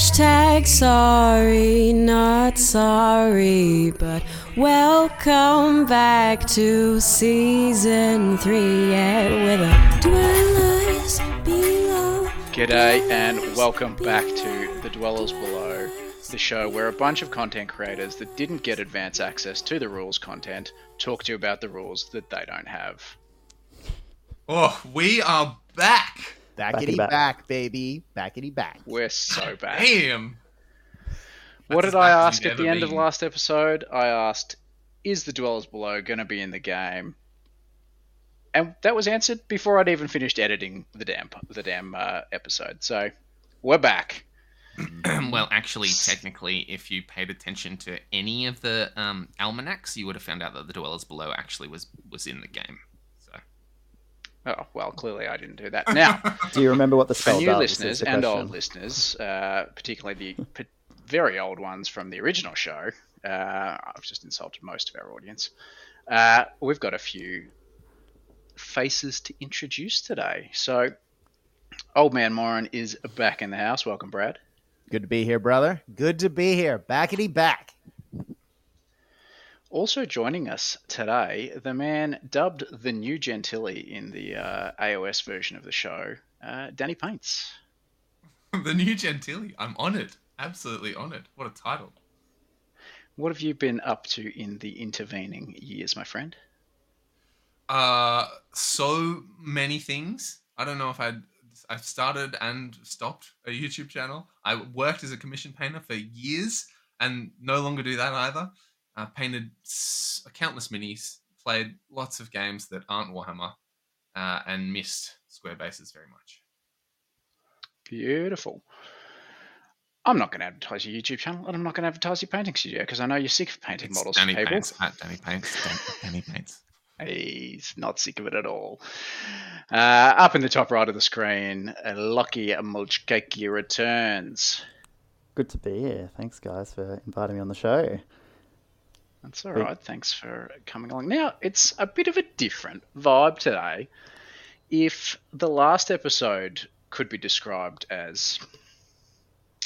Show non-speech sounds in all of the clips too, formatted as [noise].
Hashtag sorry, not sorry, but welcome back to season three. Yeah, with a dwellers below. G'day and welcome back to The Dwellers Below, the show where a bunch of content creators that didn't get advance access to the rules content talk to you about the rules that they don't have. Oh, we are back. Backity back. back. baby. Backity back. We're so back. Damn. What That's did I ask at the ever end of last episode? I asked, is The Dwellers Below going to be in the game? And that was answered before I'd even finished editing the damn the damn uh, episode. So we're back. [clears throat] well, actually, technically, if you paid attention to any of the um, almanacs, you would have found out that the Dwellers Below actually was was in the game. So Oh well, clearly I didn't do that. [laughs] Now. Do you remember what the for spell new does? is listeners the and old listeners, uh, particularly the p- very old ones from the original show, uh, I've just insulted most of our audience. Uh, we've got a few faces to introduce today. So, Old Man Moran is back in the house. Welcome, Brad. Good to be here, brother. Good to be here. Backity back. Also joining us today, the man dubbed the new Gentilly in the uh, AOS version of the show, uh, Danny Paints. [laughs] the new Gentilly. I'm honoured. Absolutely honoured. What a title. What have you been up to in the intervening years, my friend? Uh, so many things. I don't know if I'd. I've started and stopped a YouTube channel. I worked as a commission painter for years and no longer do that either. I painted s- countless minis, played lots of games that aren't Warhammer, uh, and missed square bases very much. Beautiful. I'm not going to advertise your YouTube channel, and I'm not going to advertise your painting studio because I know you're sick of painting it's models Danny people. Paints at Danny Paints. Dan- Danny Paints. [laughs] He's not sick of it at all. Uh, up in the top right of the screen, uh, Lucky Mulchcakey returns. Good to be here. Thanks, guys, for inviting me on the show. That's all right. Thanks for coming along. Now, it's a bit of a different vibe today. If the last episode could be described as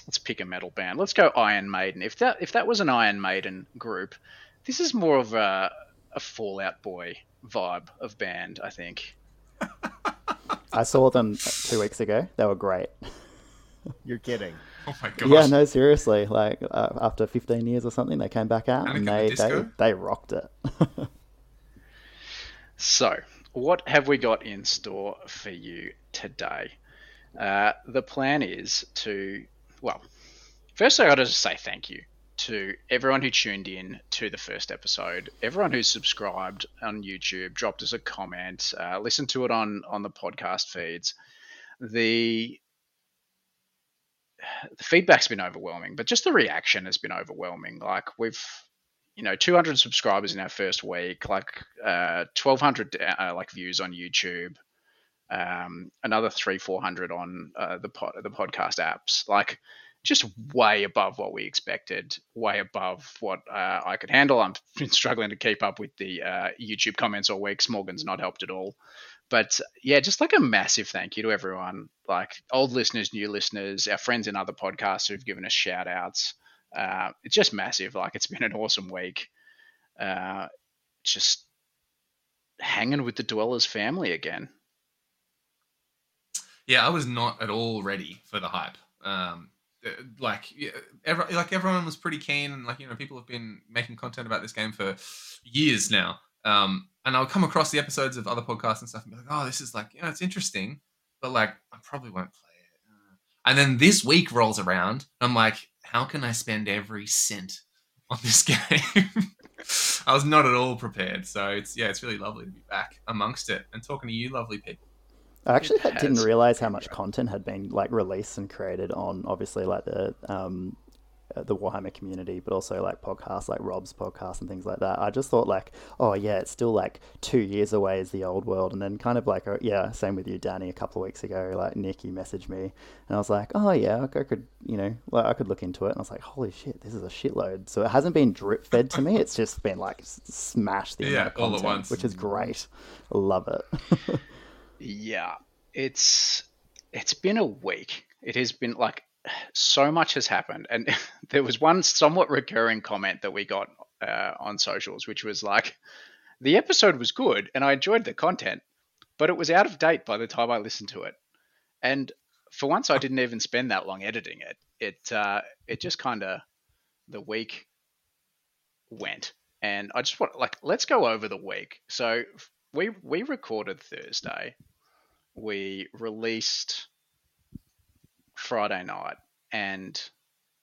let's pick a metal band. Let's go Iron Maiden. If that if that was an Iron Maiden group, this is more of a a Fall Out Boy vibe of band, I think. [laughs] I saw them two weeks ago. They were great. You're kidding. [laughs] Oh my gosh. Yeah, no, seriously. Like uh, after 15 years or something, they came back out and Anakin the they, they they rocked it. [laughs] So, what have we got in store for you today? Uh, the plan is to, well, first I got to just say thank you to everyone who tuned in to the first episode, everyone who's subscribed on YouTube, dropped us a comment, uh, listened to it on on the podcast feeds. The the feedback's been overwhelming, but just the reaction has been overwhelming. Like we've you know 200 subscribers in our first week like uh 1200 uh, like views on youtube um another three 400 on uh, the pod, the podcast apps. Like just way above what we expected way above what uh, i could handle. I'm [laughs] struggling to keep up with the uh, youtube comments all week. Smorgan's not helped at all but yeah just like a massive thank you to everyone like old listeners new listeners our friends in other podcasts who've given us shout outs uh, it's just massive. Like it's been an awesome week. Uh, just hanging with the Dwellers family again. Yeah, I was not at all ready for the hype. Um, uh, like, every, like everyone was pretty keen, and like you know, people have been making content about this game for years now. Um, and I'll come across the episodes of other podcasts and stuff and be like, oh, this is like, you know, it's interesting, but like, I probably won't play it. Uh, And then this week rolls around, I'm like, how can I spend every cent on this [laughs] game? I was not at all prepared, so it's yeah, it's really lovely to be back amongst it and talking to you, lovely people. I actually It didn't realize how much content had been like released and created on obviously like the um the Warhammer community, but also like podcasts like Rob's podcast and things like that. I just thought like, oh yeah, it's still like two years away as the old world, and then kind of like, uh, yeah, same with you, Danny. A couple of weeks ago, like Nick, you messaged me, and I was like, oh yeah, I could, you know, well, I could look into it, and I was like, holy shit, this is a shitload. So it hasn't been drip fed to me; it's just been like smashed the Yeah, amount of all at once. which is great. Love it. [laughs] Yeah, it's it's been a week. It has been like so much has happened, and [laughs] there was one somewhat recurring comment that we got uh, on socials, which was like, "The episode was good, and I enjoyed the content, but it was out of date by the time I listened to it." And for once, I didn't even spend that long editing it. It uh, it just kind of the week went, and I just want like let's go over the week. So we we recorded Thursday, we released Friday night, and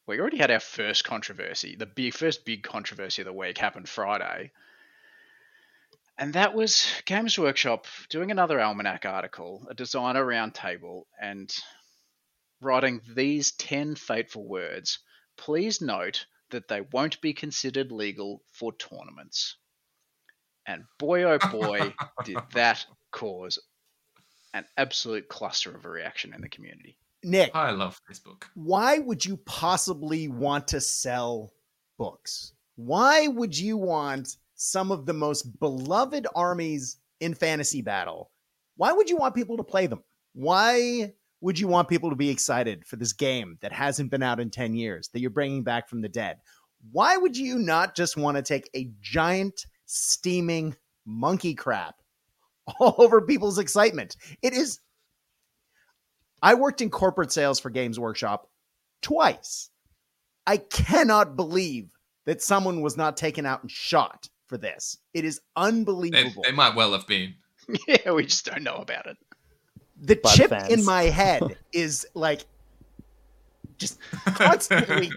we already had our first controversy. The big first big controversy of the week happened Friday. And that was Games Workshop doing another Almanac article, a designer roundtable, and writing these 10 fateful words. Please note that they won't be considered legal for tournaments. And boy, oh boy, did [laughs] that cause an absolute cluster of a reaction in the community. Nick, I love Facebook. why would you possibly want to sell books? Why would you want some of the most beloved armies in fantasy battle? Why would you want people to play them? Why would you want people to be excited for this game that hasn't been out in 10 years that you're bringing back from the dead? Why would you not just want to take a giant steaming monkey crap [laughs] all over people's excitement? It is I worked in corporate sales for Games Workshop twice. I cannot believe that someone was not taken out and shot for this. It is unbelievable. they might well have been. [laughs] yeah, we just don't know about it. the By the chip fans. in my head [laughs] is like just constantly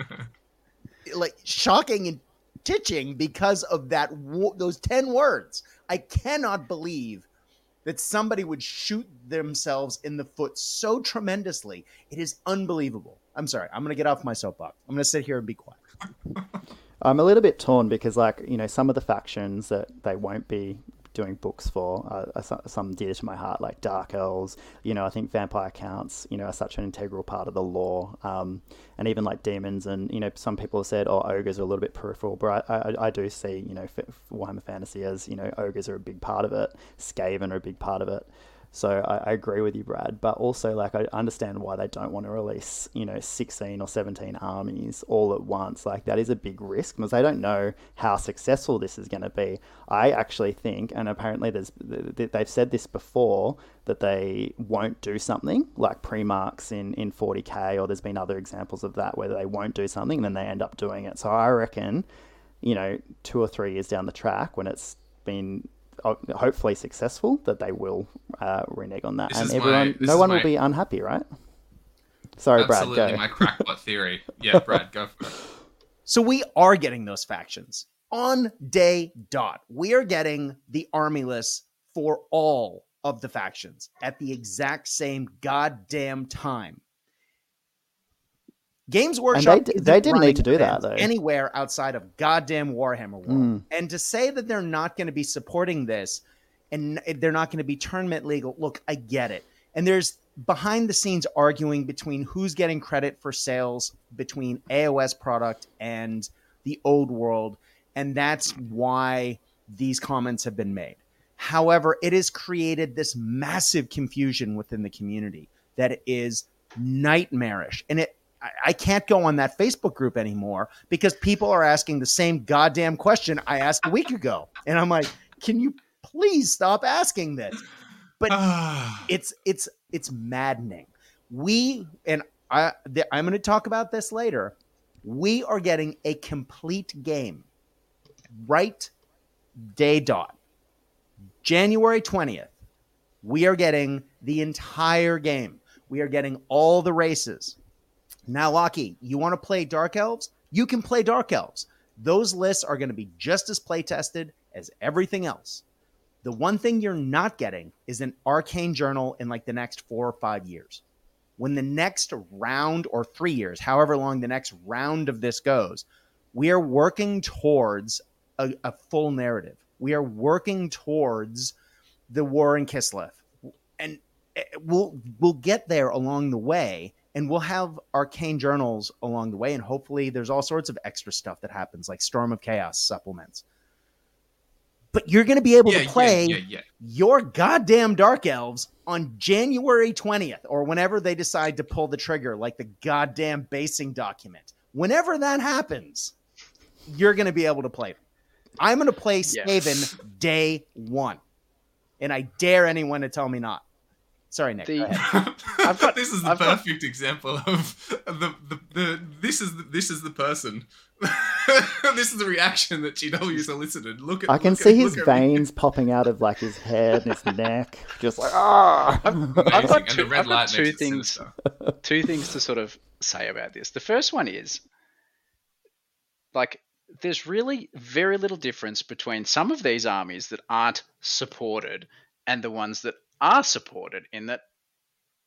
[laughs] like shocking and titching because of that those 10 words. I cannot believe that somebody would shoot themselves in the foot so tremendously. It is unbelievable. I'm sorry. I'm going to get off my soapbox. I'm going to sit here and be quiet. [laughs] I'm a little bit torn because, like, you know, some of the factions that they won't be doing books for are, some, dear to my heart, like Dark Elves. You know, I think vampire counts, you know, are such an integral part of the lore. Um, and even like demons, and, you know, some people have said, oh, ogres are a little bit peripheral, but I, I, I do see, you know, Warhammer Fantasy as, you know, ogres are a big part of it, Skaven are a big part of it. So I, I agree with you, Brad. But also, like, I understand why they don't want to release, you know, 16 or 17 armies all at once. Like, that is a big risk because they don't know how successful this is going to be. I actually think, and apparently there's, they've said this before, that they won't do something like pre-marks in, in 40k, or there's been other examples of that where they won't do something and then they end up doing it. So I reckon, you know, two or three years down the track when it's been hopefully successful that they will uh, renege on that, This and is my- everyone, no one my- will be unhappy, right? Sorry, Absolutely, Brad, go. my crackpot theory. [laughs] Yeah, Brad, go for it. So we are getting those factions on day dot. We are getting the army list for all of the factions at the exact same goddamn time. Games Workshop d- isn't they didn't need to do that, though. anywhere outside of goddamn Warhammer World. Mm. And to say that they're not going to be supporting this and they're not going to be tournament legal, look, I get it. And there's behind the scenes arguing between who's getting credit for sales between AOS product and the old world. And that's why these comments have been made. However, it has created this massive confusion within the community that is nightmarish. And it I- can't go on that Facebook group anymore because people are asking the same goddamn question I asked a week ago. And I'm like, can you please stop asking this? But [sighs] it's it's it's maddening. We and I th- I'm going to talk about this later. We are getting a complete game right day dot. January 20th. We are getting the entire game. We are getting all the races. Now, Lachie, you want to play Dark Elves? You can play Dark Elves. Those lists are going to be just as play tested as everything else. The one thing you're not getting is an arcane journal in like the next four or five years. When the next round or three years, however long the next round of this goes, we are working towards a, a full narrative. We are working towards the war in Kislev, and eh, we'll we'll get there along the way, and we'll have arcane journals along the way, and hopefully there's all sorts of extra stuff that happens, like Storm of Chaos supplements but you're going to be able yeah, to play yeah, yeah, your goddamn Dark Elves on January 20th or whenever they decide to pull the trigger, like the goddamn basing document. Whenever that happens, you're going to be able to play them. I'm going to play. Skaven day one. And I dare anyone to tell me not. Sorry, Nick. The- go ahead. [laughs] I've got- this is the I've got- perfect example of the, the, the this is the, this is the person. [laughs] this is the reaction that GW solicited. Look at I can look at- see his look me. veins popping out of like his head and his [laughs] neck, just like ah. I've Amazing, got and two, the red I've got two things. two things to sort of say about this. The first one is like there's really very little difference between some of these armies that aren't supported and the ones that are supported in that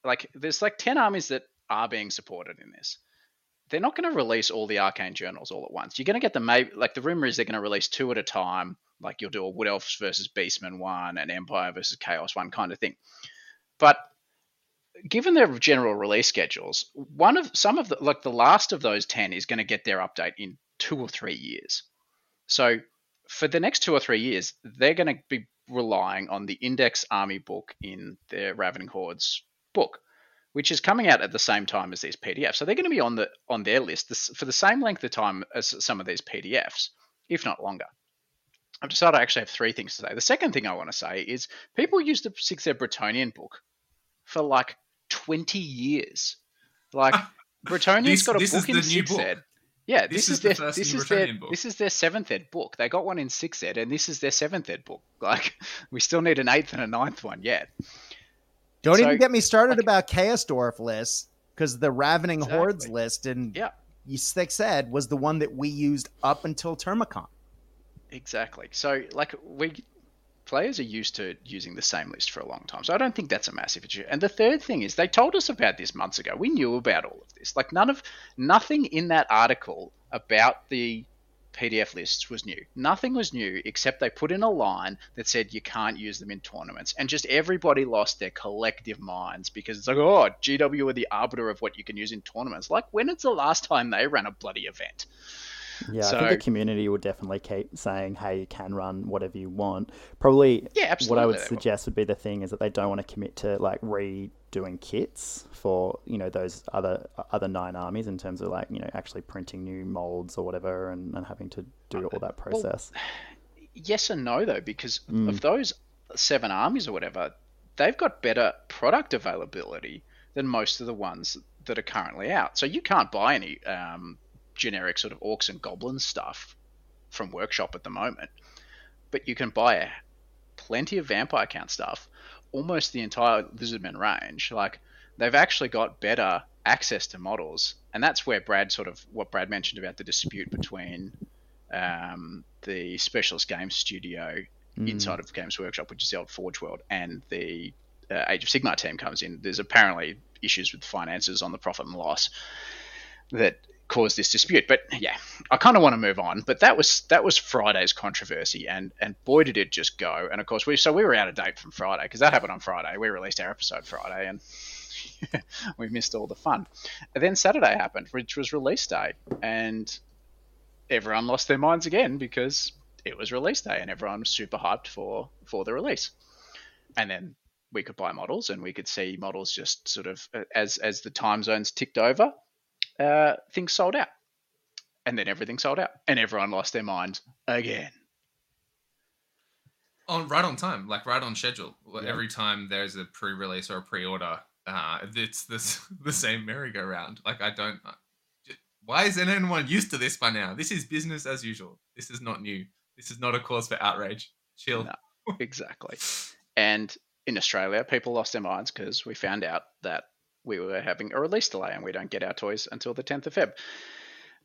like there's like 10 armies that are being supported in this. They're not going to release all the arcane journals all at once. You're going to get the maybe like the rumor is they're going to release two at a time like you'll do a wood elves versus beastman one and empire versus chaos one kind of thing. But given their general release schedules, one of some of the like the last of those ten is going to get their update in two or three years. So for the next two or three years, they're going to be relying on the Index Army book in their Ravening Hordes book, which is coming out at the same time as these PDFs. So they're going to be on the on their list this, for the same length of time as some of these PDFs, if not longer. I've decided I actually have three things to say. The second thing I want to say is people use the Six Ed Bretonnian book for like 20 years. Like [laughs] Bretonnian's This- got a book in the new sixth ed. Yeah, This this, is is, the their first this new is their book. this is their seventh ed book. They got one in sixth ed, and this is their seventh ed book. [laughs] Like we still need an eighth and a ninth one yet. Don't So, even get me started like- about Chaos Dwarf lists because the Ravening Exactly. Hordes list and Yeah. Stick said was the one that we used up until Termicon. Exactly. So like we players are used to using the same list for a long time. So I don't think that's a massive issue. And the third thing is they told us about this months ago. We knew about all of this. Like none of nothing in that article about the PDF lists was new. Nothing was new except they put in a line that said you can't use them in tournaments. And just everybody lost their collective minds because it's like, oh, GW are the arbiter of what you can use in tournaments. Like, when is the last time they ran a bloody event? Yeah, I think the community will definitely keep saying, "Hey, you can run whatever you want." Probably, Yeah, absolutely. what. I would suggest would be the thing is that they don't want to commit to like redoing kits for you know those other other nine armies in terms of like you know actually printing new molds or whatever and, and having to do all that process. yes and no though because Mm. of those seven armies or whatever they've got better product availability than most of the ones that are currently out so you can't buy any um, generic sort of orcs and goblins stuff from workshop at the moment but you can buy plenty of vampire count stuff almost the entire lizardman range like they've actually got better access to models and that's where brad sort of what brad mentioned about the dispute between um, the specialist games studio Mm. inside of Games Workshop, which is the old Forge World, and the uh, Age of Sigmar team comes in. There's apparently issues with finances on the profit and loss that caused this dispute. But yeah, I kind of want to move on. But that was that was Friday's controversy, and and boy did it just go. And of course we so we were out of date from Friday because that happened on Friday. We released our episode Friday, and [laughs] we missed all the fun. And then Saturday happened, which was release day, and everyone lost their minds again because it was release day and everyone was super hyped for for the release. And then we could buy models and we could see models just sort of uh, as as the time zones ticked over, uh, things sold out. And then everything sold out and everyone lost their mind again. on right on time, like right on schedule. Yeah. Every time there's a pre-release or a pre-order, uh, it's this [laughs] the same merry-go-round. Like I don't. uh, Why isn't anyone used to this by now? This is business as usual. This is not new. This is not a cause for outrage. Chill. No. [laughs] exactly. And in Australia, people lost their minds because we found out that we were having a release delay and we don't get our toys until the 10th of Feb.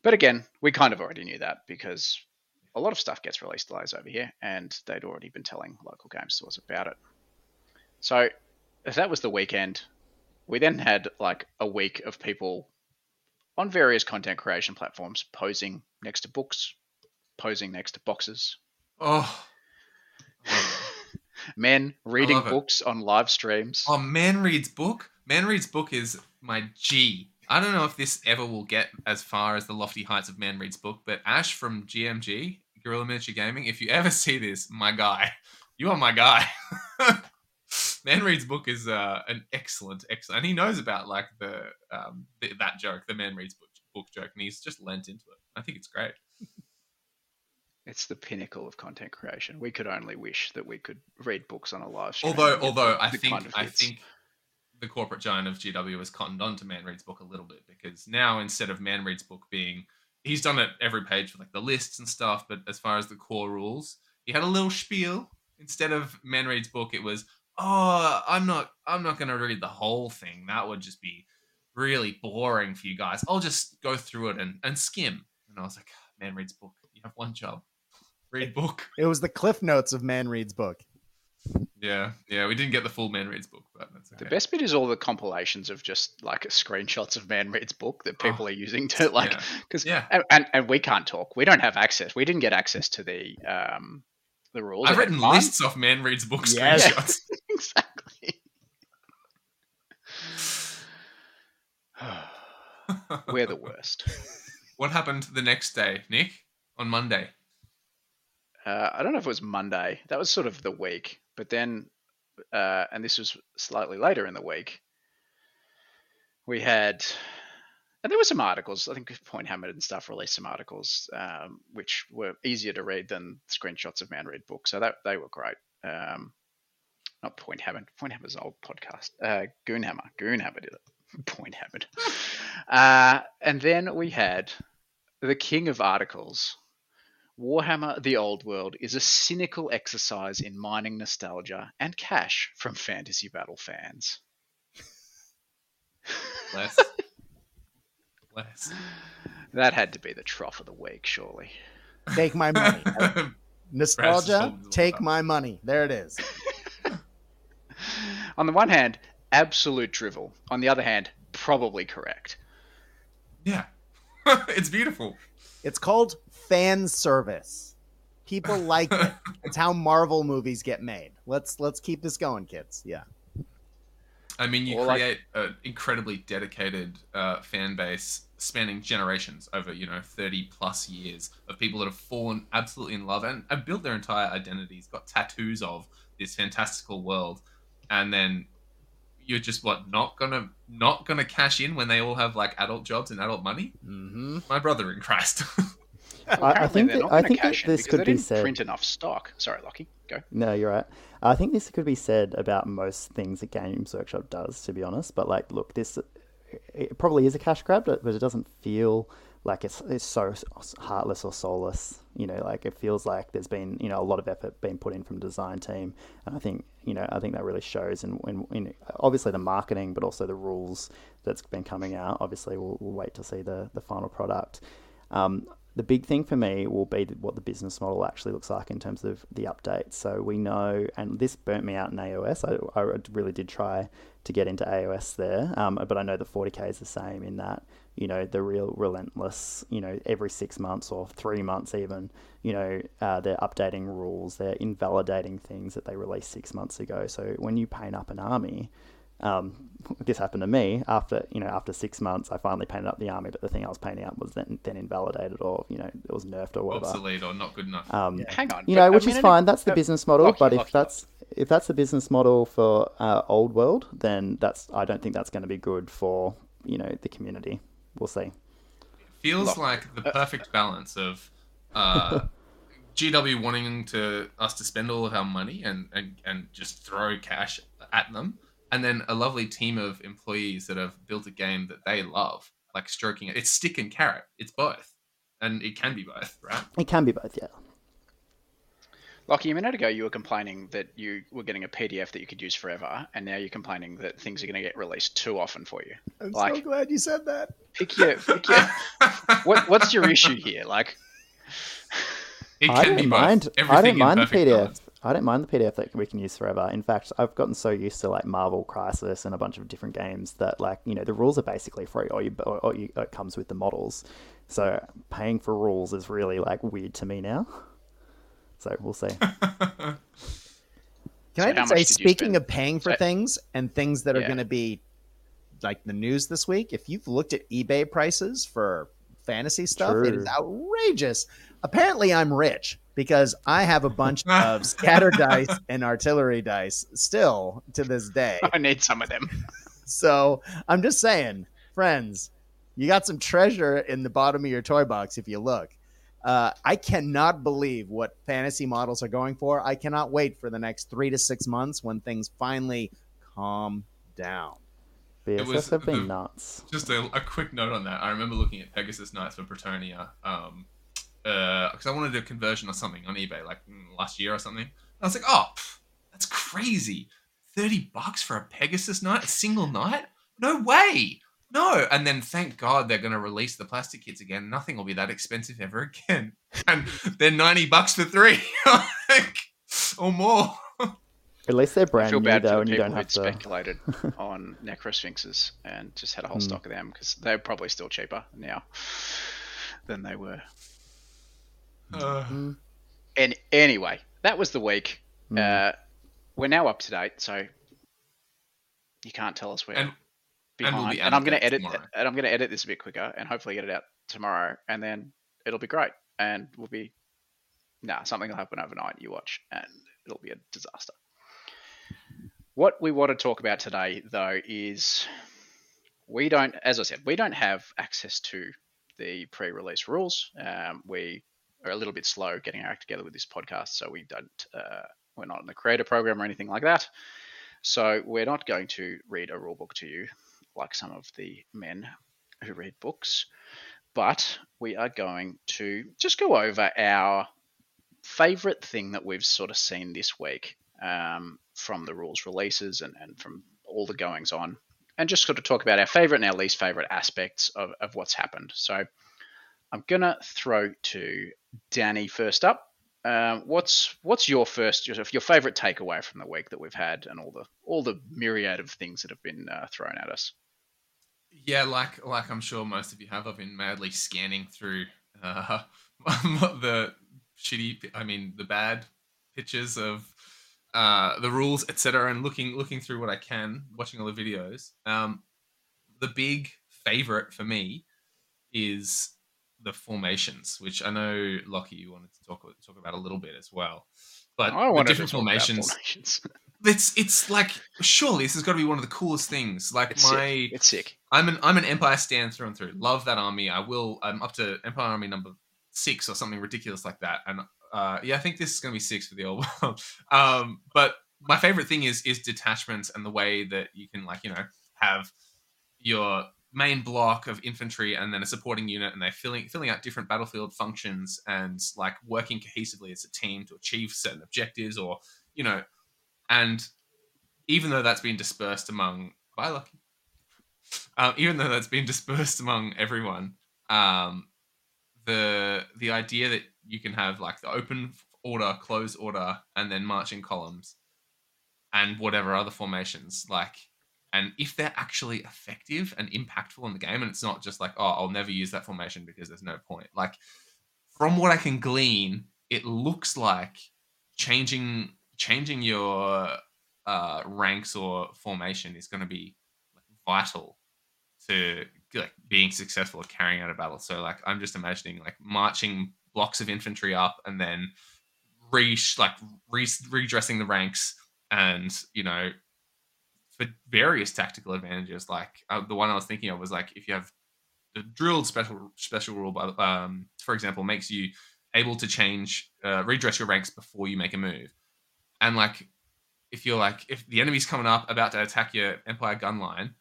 But again, we kind of already knew that because a lot of stuff gets release delays over here and they'd already been telling local game stores about it. So if that was the weekend, we then had like a week of people on various content creation platforms posing next to books, posing next to boxes, Oh. [laughs] men reading books on live streams. Oh, Man Reads book. Man Reads book is my G. I don't know if this ever will get as far as the lofty heights of Man Reads book, but Ash from GMG Guerrilla Miniature Gaming, if you ever [laughs] see this, my guy, you are my guy. [laughs] Man reads book is uh, an excellent, excellent, and he knows about like the, um, the that joke, the man reads book, book joke, and he's just lent into it. I think it's great. [laughs] It's the pinnacle of content creation. We could only wish that we could read books on a live stream. Although, although I think kind of I think the corporate giant of GW has cottoned on to Man Read's book a little bit because now instead of Man Read's book being, he's done it every page with like the lists and stuff, but as far as the core rules, he had a little spiel. Instead of Man Read's book, it was, oh, I'm not, I'm not going to read the whole thing. That would just be really boring for you guys. I'll just go through it and, and skim. And I was like, ah, Man Read's book, you have one job, read book. [laughs] It was the cliff notes of Man Reed's book. Yeah, yeah, we didn't get the full Man Read's book, but that's okay. The best bit is all the compilations of just like screenshots of Man Reed's book that people are using to like Oh, yeah. because Yeah. and, and we can't talk. We don't have access. We didn't get access to the um the rules. I've written lists off Man Read's book Yes. screenshots. [laughs] exactly. [sighs] We're the worst. [laughs] what happened the next day, Nick? On Monday. Uh, I don't know if it was Monday. That was sort of the week. But then, uh, and this was slightly later in the week, we had, and there were some articles. I think Point Hammered and stuff released some articles, um, which were easier to read than screenshots of Man Read book. So that they were great. Um, not Point Hammered. Point Hammer's an old podcast. Uh, Goonhammer. Goonhammer did it. [laughs] Point Hammered. Uh, and then we had the king of articles. Warhammer The Old World is a cynical exercise in mining nostalgia and cash from fantasy battle fans. Less. Less. That had to be the trough of the week, surely. Take my money. [laughs] Nostalgia, told me all take my money. There it is. [laughs] On the one hand, absolute drivel. On the other hand, probably correct. yeah. [laughs] it's beautiful. It's called fan service. People [laughs] like it. It's how Marvel movies get made. Let's let's keep this going, kids. Yeah. I mean, you Or like- create an incredibly dedicated uh, fan base spanning generations over, you know, 30 plus years of people that have fallen absolutely in love and have built their entire identities, got tattoos of this fantastical world. And then you're just what not gonna not gonna cash in when they all have like adult jobs and adult money Mm-hmm. my brother in christ [laughs] Apparently think they're that- I think that cash in this could be didn't said- print enough stock. Sorry, Lachie. Go. No, you're right. I think this could be said about most things that Games Workshop does, to be honest. But like, look, this it probably is a cash grab, but but it doesn't feel like it's it's so heartless or soulless. You know, like it feels like there's been you know a lot of effort being put in from the design team, and I think you know I think that really shows in in, in obviously the marketing, but also the rules that's been coming out. Obviously, we'll, we'll wait to see the the final product. Um, the big thing for me will be what the business model actually looks like in terms of the updates. So we know, and this burnt me out in AOS. I, I really did try to get into AOS there, um, but I know the 40k is the same in that you know the real relentless. You know, every six months or three months even, you know, uh, they're updating rules, they're invalidating things that they released six months ago. So when you paint up an army, um, this happened to me. After you know after six months I finally painted up the army but the thing I was painting up was then then invalidated or you know it was nerfed or whatever. Obsolete or not good enough. Um, Hang on. you but, know I which mean, is fine. That's the uh, business model Lachie, but if Lachie, that's if that's the business model for uh, old world then that's I don't think that's going to be good for you know the community. We'll see. Feels Look, like the perfect balance of uh, [laughs] GW wanting to us to spend all of our money and, and, and just throw cash at them, and then a lovely team of employees that have built a game that they love, like stroking it. It's stick and carrot. It's both, and it can be both, right? it can be both yeah Lachie, a minute ago you were complaining that you were getting a PDF that you could use forever, and now you're complaining that things are going to get released too often for you. I'm Like- so glad you said that. Pick your, pick your [laughs] what, what's your issue here? Like, It I can be don't both. mind. I Everything don't in mind the PDF. balance. I don't mind the PDF that we can use forever. In fact, I've gotten so used to like Marvel Crisis and a bunch of different games that like you know the rules are basically free, or you or, or you, it comes with the models. So paying for rules is really like weird to me now. So we'll see. [laughs] Can I So how just say, speaking of paying for So- things and things that are going to be like the news this week, if you've looked at eBay prices for fantasy stuff. It is outrageous. Apparently, I'm rich because I have a bunch [laughs] of scatter dice and artillery dice still to this day. [laughs] I need some of them. So I'm just saying, friends, you got some treasure in the bottom of your toy box if you look. Uh, I cannot believe what fantasy models are going for. I cannot wait for the next three to six months when things finally calm down. BSS was have been the- nuts. Just a, a quick note on that. I remember looking at Pegasus Knights for Bretonnia, um, because I wanted a conversion or something on eBay like mm, last year or something. And I was like, oh, pff, that's crazy. Thirty bucks for a Pegasus knight, a single knight? No way. No. And then thank God they're going to release the plastic kits again. Nothing will be that expensive ever again. [laughs] And they're ninety bucks for three, [laughs] like, or more. At least they're I brand feel new bad for though, the and you people don't have to. speculated [laughs] on Necrosphinxes and just had a whole Hmm. stock of them because they're probably still cheaper now than they were. Uh, And anyway, that was the week. mm. Uh, we're now up to date, so you can't tell us we're And- and behind. we'll And, I'm going to edit, tomorrow. and I'm going to edit this a bit quicker, and hopefully get it out tomorrow, and then it'll be great, and we'll be. Nah, something will happen overnight. You watch, and it'll be a disaster. What we want to talk about today, though, is we don't, as I said, we don't have access to the pre-release rules. Um, we are a little bit slow getting our act together with this podcast, so we don't. Uh, we're not in the creator program or anything like that. So we're not going to read a rule book to you like some of the men who read books, but we are going to just go over our favorite thing that we've sort of seen this week um, from the rules releases and, and from all the goings on, and just sort of talk about our favorite and our least favorite aspects of, of what's happened. So I'm gonna throw to Danny first up. Um, what's what's your first your, your favorite takeaway from the week that we've had and all the all the myriad of things that have been uh, thrown at us? Yeah, like like I'm sure most of you have. I've been madly scanning through uh, [laughs] the shitty, I mean, the bad pictures of uh, the rules, etc., and looking looking through what I can, watching all the videos. Um, the big favorite for me is the formations, which I know Lachie you wanted to talk talk about a little bit as well. But I the different to formations, formations. [laughs] it's it's like surely this has got to be one of the coolest things. Like It's my sick. It's sick. I'm an I'm an Empire stand through and through. Love that army. I will. I'm up to Empire Army number six or something ridiculous like that. And uh, yeah, I think this is gonna be six for the old [laughs] world. um, but my favorite thing is is detachments and the way that you can like you know have your main block of infantry and then a supporting unit and they're filling filling out different battlefield functions and like working cohesively as a team to achieve certain objectives or you know and even though that's been dispersed among by lucky. Um, even though that's been [laughs] dispersed among everyone, um, the the idea that you can have like the open order, close order, and then marching columns, and whatever other formations, like, and if they're actually effective and impactful in the game, and it's not just like, oh, I'll never use that formation because there's no point. Like, from what I can glean, it looks like changing changing your uh, ranks or formation is going to be vital to like being successful at carrying out a battle. So like I'm just imagining like marching blocks of infantry up and then re like re- redressing the ranks and you know for various tactical advantages. Like uh, the one I was thinking of was like if you have the drilled special special rule, um, for example, makes you able to change uh, redress your ranks before you make a move, and like if you're like if the enemy's coming up about to attack your empire gun line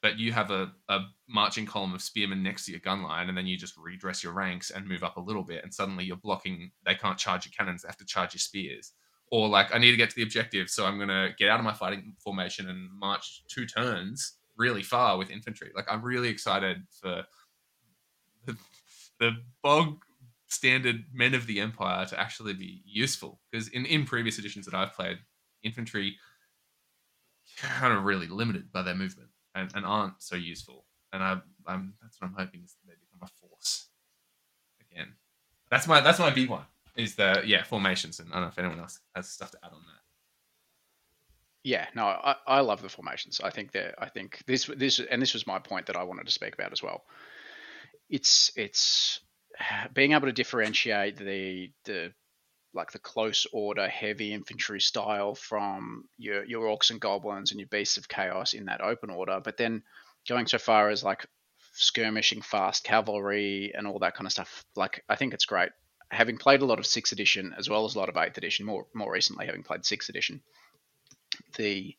but you have a, a marching column of spearmen next to your gun line and then you just redress your ranks and move up a little bit and suddenly you're blocking they can't charge your cannons they have to charge your spears or like i need to get to the objective so i'm to get out of my fighting formation and march two turns really far with infantry like i'm really excited for the, the bog standard men of the empire to actually be useful because in, in previous editions that i've played infantry kind of really limited by their movement and, and aren't so useful. And I, I'm that's what I'm hoping is that they become a force again. That's my that's my big one. Is the yeah formations, and I don't know if anyone else has stuff to add on that. Yeah, no, I, I love the formations. I think that I think this this and this was my point that I wanted to speak about as well. it's it's [sighs] being able to differentiate the the like the close order heavy infantry style from your your orcs and goblins and your beasts of chaos in that open order, but then going so far as like skirmishing fast cavalry and all that kind of stuff. Like I think it's great. Having played a lot of sixth edition as well as a lot of eighth edition, more more recently having played sixth edition, the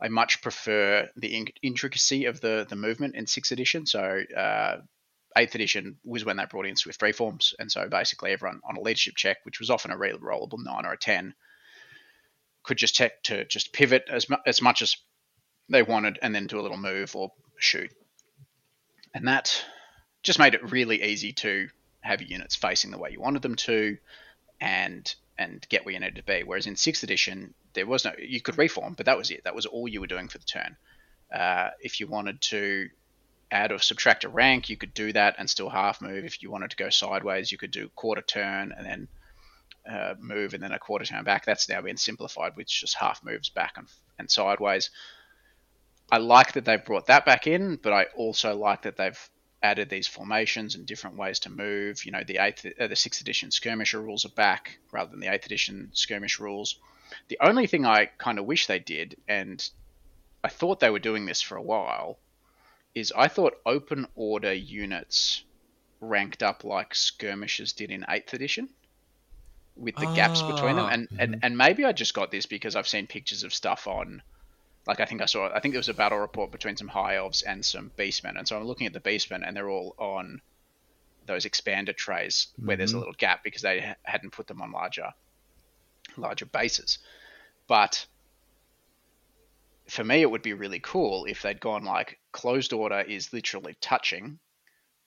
I much prefer the in- intricacy of the the movement in sixth edition. So uh, eighth edition was when they brought in Swift reforms, and so basically everyone on a leadership check, which was often a really rollable nine or a ten, could just check to just pivot as mu- as much as they wanted, and then do a little move or shoot, and that just made it really easy to have your units facing the way you wanted them to, and and get where you needed to be. Whereas in sixth edition, there was no you could reform, but that was it. That was all you were doing for the turn. Uh, if you wanted to add or subtract a rank, you could do that and still half move. If you wanted to go sideways, you could do quarter turn and then uh, move and then a quarter turn back. That's now been simplified which just half moves back and, and sideways. I like that they've brought that back in, but I also like that they've added these formations and different ways to move. You know, the eighth, uh, the sixth edition skirmisher rules are back rather than the eighth edition skirmish rules. The only thing I kind of wish they did, and I thought they were doing this for a while, is I thought open order units ranked up like skirmishers did in eighth edition with the gaps between them. Ah. And, and and maybe I just got this because I've seen pictures of stuff on like I think I saw I think there was a battle report between some high elves and some beastmen. And so I'm looking at the beastmen and they're all on those expander trays where there's a Mhm. little gap because they ha- hadn't put them on larger larger bases. But for me, it would be really cool if they'd gone like closed order is literally touching,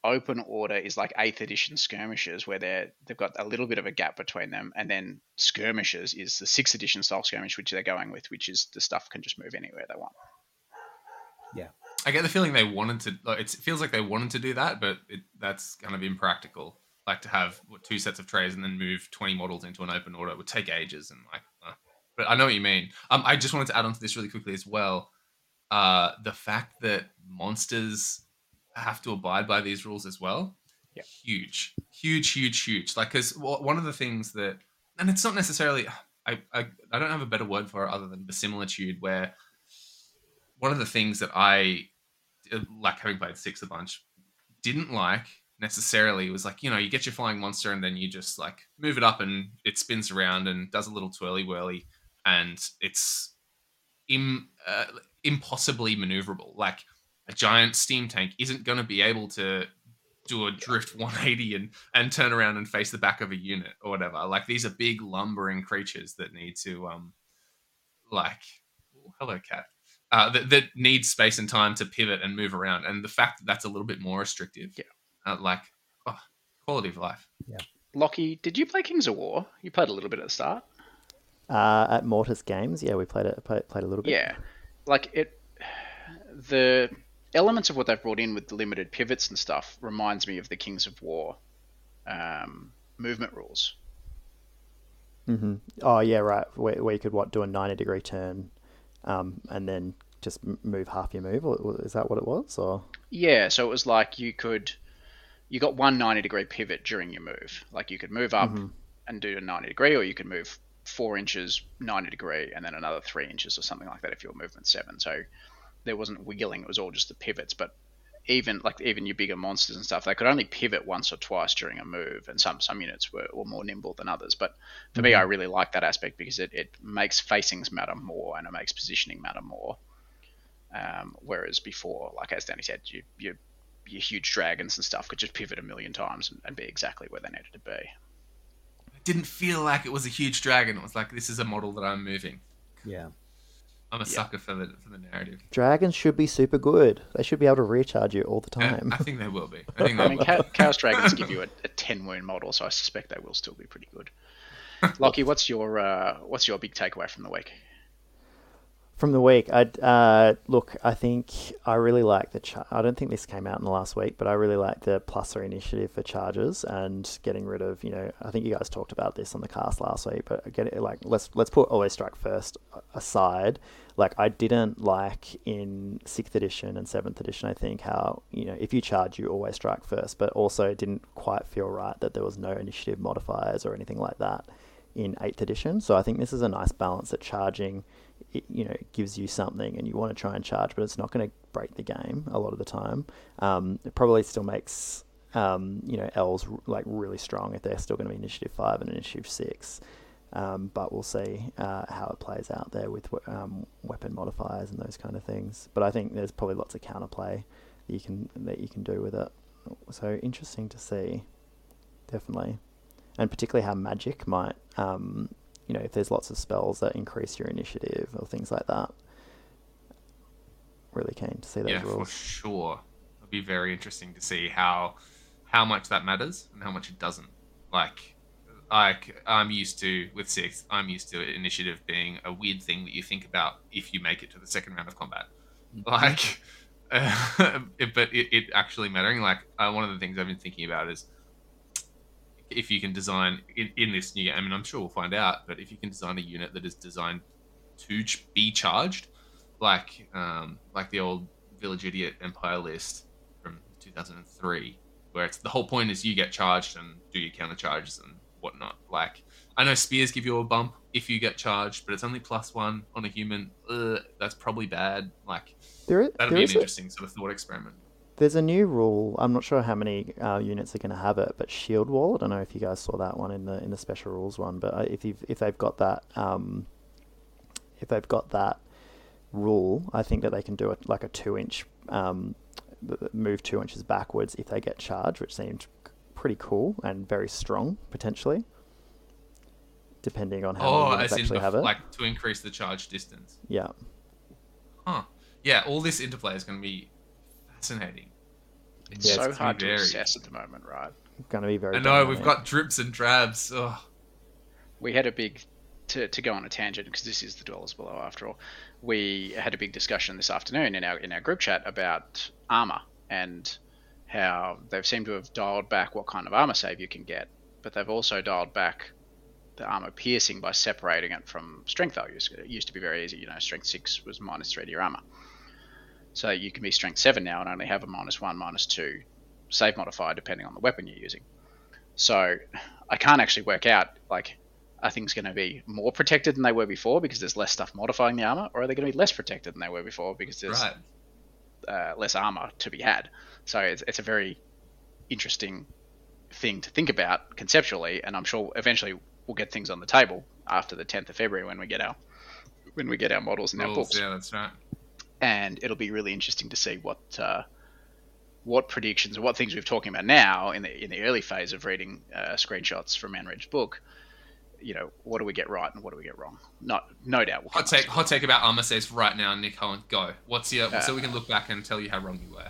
open order is like eighth edition skirmishes where they're they've got a little bit of a gap between them, and then skirmishes is the sixth edition style skirmish which they're going with, which is the stuff can just move anywhere they want. Yeah. I get the feeling they wanted to. Like, it feels like they wanted to do that, but it, that's kind of impractical. Like to have what, two sets of trays and then move twenty models into an open order would take ages and like. Uh, but I know what you mean. Um, I just wanted to add on to this really quickly as well. Uh, the fact that monsters have to abide by these rules as well. Yeah. Huge, huge, huge, huge. Like, because one of the things that, and it's not necessarily. I, I I don't have a better word for it other than similitude, where one of the things that I uh, like having played six a bunch didn't like necessarily was like you know you get your flying monster and then you just like move it up and it spins around and does a little twirly whirly and it's Im, uh, impossibly maneuverable like a giant steam tank isn't going to be able to do a drift [laughs] 180 and and turn around and face the back of a unit or whatever like these are big lumbering creatures that need to um like oh, hello cat uh, that, that needs space and time to pivot and move around. And the fact that that's a little bit more restrictive, Yeah. uh, like oh, quality of life. Yeah, Lachie, did you play Kings of War? You played a little bit at the start. Uh, at Mortis Games, yeah, we played it. Played, played a little bit. Yeah, like it. [sighs] The elements of what they've brought in with the limited pivots and stuff reminds me of the Kings of War um, movement rules. hmm Oh yeah, right. Where, where you could what do a ninety degree turn, um, and then just move half your move. Or- Is that what it was? Or Yeah, so it was like you could, you got one 90 degree pivot during your move. Like you could move up Mhm. and do a 90 degree, or you could move four inches 90 degree and then another three inches or something like that if your movement seven. So there wasn't wheeling; it was all just the pivots. But even like even your bigger monsters and stuff, they could only pivot once or twice during a move, and some some units were, were more nimble than others. But for me, I really like that aspect because it, it makes facings matter more and it makes positioning matter more. Um, whereas before, like as Danny said, you, you your huge dragons and stuff could just pivot a million times and, and be exactly where they needed to be. It didn't feel like it was a huge dragon. It was like this is a model that I'm moving. Yeah. I'm a Yeah. sucker for the for the narrative. dragons should be super good. They should be able to recharge you all the Yeah, time. I think they will be. I [laughs] think I they mean, will. Cha- Chaos Dragons give you a, a ten wound model, so I suspect they will still be pretty good. [laughs] Lachie, what's your uh, what's your big takeaway from the week? From the week, I uh, look. I think I really like the. Char- I don't think this came out in the last week, but I really like the plus three initiative for charges and getting rid of. You know, I think you guys talked about this on the cast last week, but get it like let's let's put always strike first aside. Like I didn't like in sixth edition and seventh edition. I think how you know if you charge, you always strike first, but also it didn't quite feel right that there was no initiative modifiers or anything like that in eighth edition. So I think this is a nice balance that charging it, you know gives you something and you want to try and charge, but it's not going to break the game a lot of the time. Um, it probably still makes um, you know L's like really strong if they're still going to be initiative five and initiative six. Um, but we'll see uh, how it plays out there with um, weapon modifiers and those kind of things. But I think there's probably lots of counterplay that you can that you can do with it. So interesting to see, definitely, and particularly how magic might um, you know, if there's lots of spells that increase your initiative or things like that. Really keen to see those yeah, rules. for sure. It'll be very interesting to see how how much that matters and how much it doesn't. Like, like I'm used to with six, I'm used to initiative being a weird thing that you think about if you make it to the second round of combat. Mm-hmm. Like, uh, [laughs] but it, it actually mattering. Like, uh, one of the things I've been thinking about is if you can design in, in this new game, I mean, I'm sure we'll find out, but if you can design a unit that is designed to ch- be charged, like um, like the old Village Idiot Empire list from 2003, where it's the whole point is you get charged and do your counter charges and whatnot. Like I know spears give you a bump if you get charged, but it's only plus one on a human. Ugh, that's probably bad. Like there, that'd there be an is a- interesting sort of thought experiment. There's a new rule. I'm not sure how many uh, units are going to have it, but Shield Wall. I don't know if you guys saw that one in the in the special rules one. But uh, if you if they've got that um, if they've got that rule, I think that they can do it like a two inch um, move two inches backwards if they get charged, which seemed pretty cool and very strong potentially, depending on how Oh, many as actually have it. like to increase the charge distance. yeah, Huh. Yeah, all this interplay is going to be fascinating. It's Yeah, so it's hard to very- assess at the moment, right? going to be very. I know we've got drips and drabs. Ugh. we had a big to, to go on a tangent because this is the dwellers below after all we had a big discussion this afternoon in our in our group chat about armor and how they've seemed to have dialed back what kind of armor save you can get but they've also dialed back the armor piercing by separating it from strength values it used to be very easy you know strength 6 was minus 3 to your armor so you can be strength 7 now and only have a minus 1 minus 2 save modifier depending on the weapon you're using so I can't actually work out like are things going to be more protected than they were before because there's less stuff modifying the armor, or are they going to be less protected than they were before because there's Right. uh, less armor to be had? So it's, it's a very interesting thing to think about conceptually, and I'm sure eventually we'll get things on the table after the 10th of February when we get our when we get our models and our books yeah, that's right. And it'll be really interesting to see what uh, what predictions or what things we're talking about now in the in the early phase of reading uh, screenshots from Manridge's book. You know, what do we get right and what do we get wrong? Not no doubt. We'll Hot come take, hot take about armor saves right now, Nick Owen. Go. What's your so we can look back and tell you how wrong you were.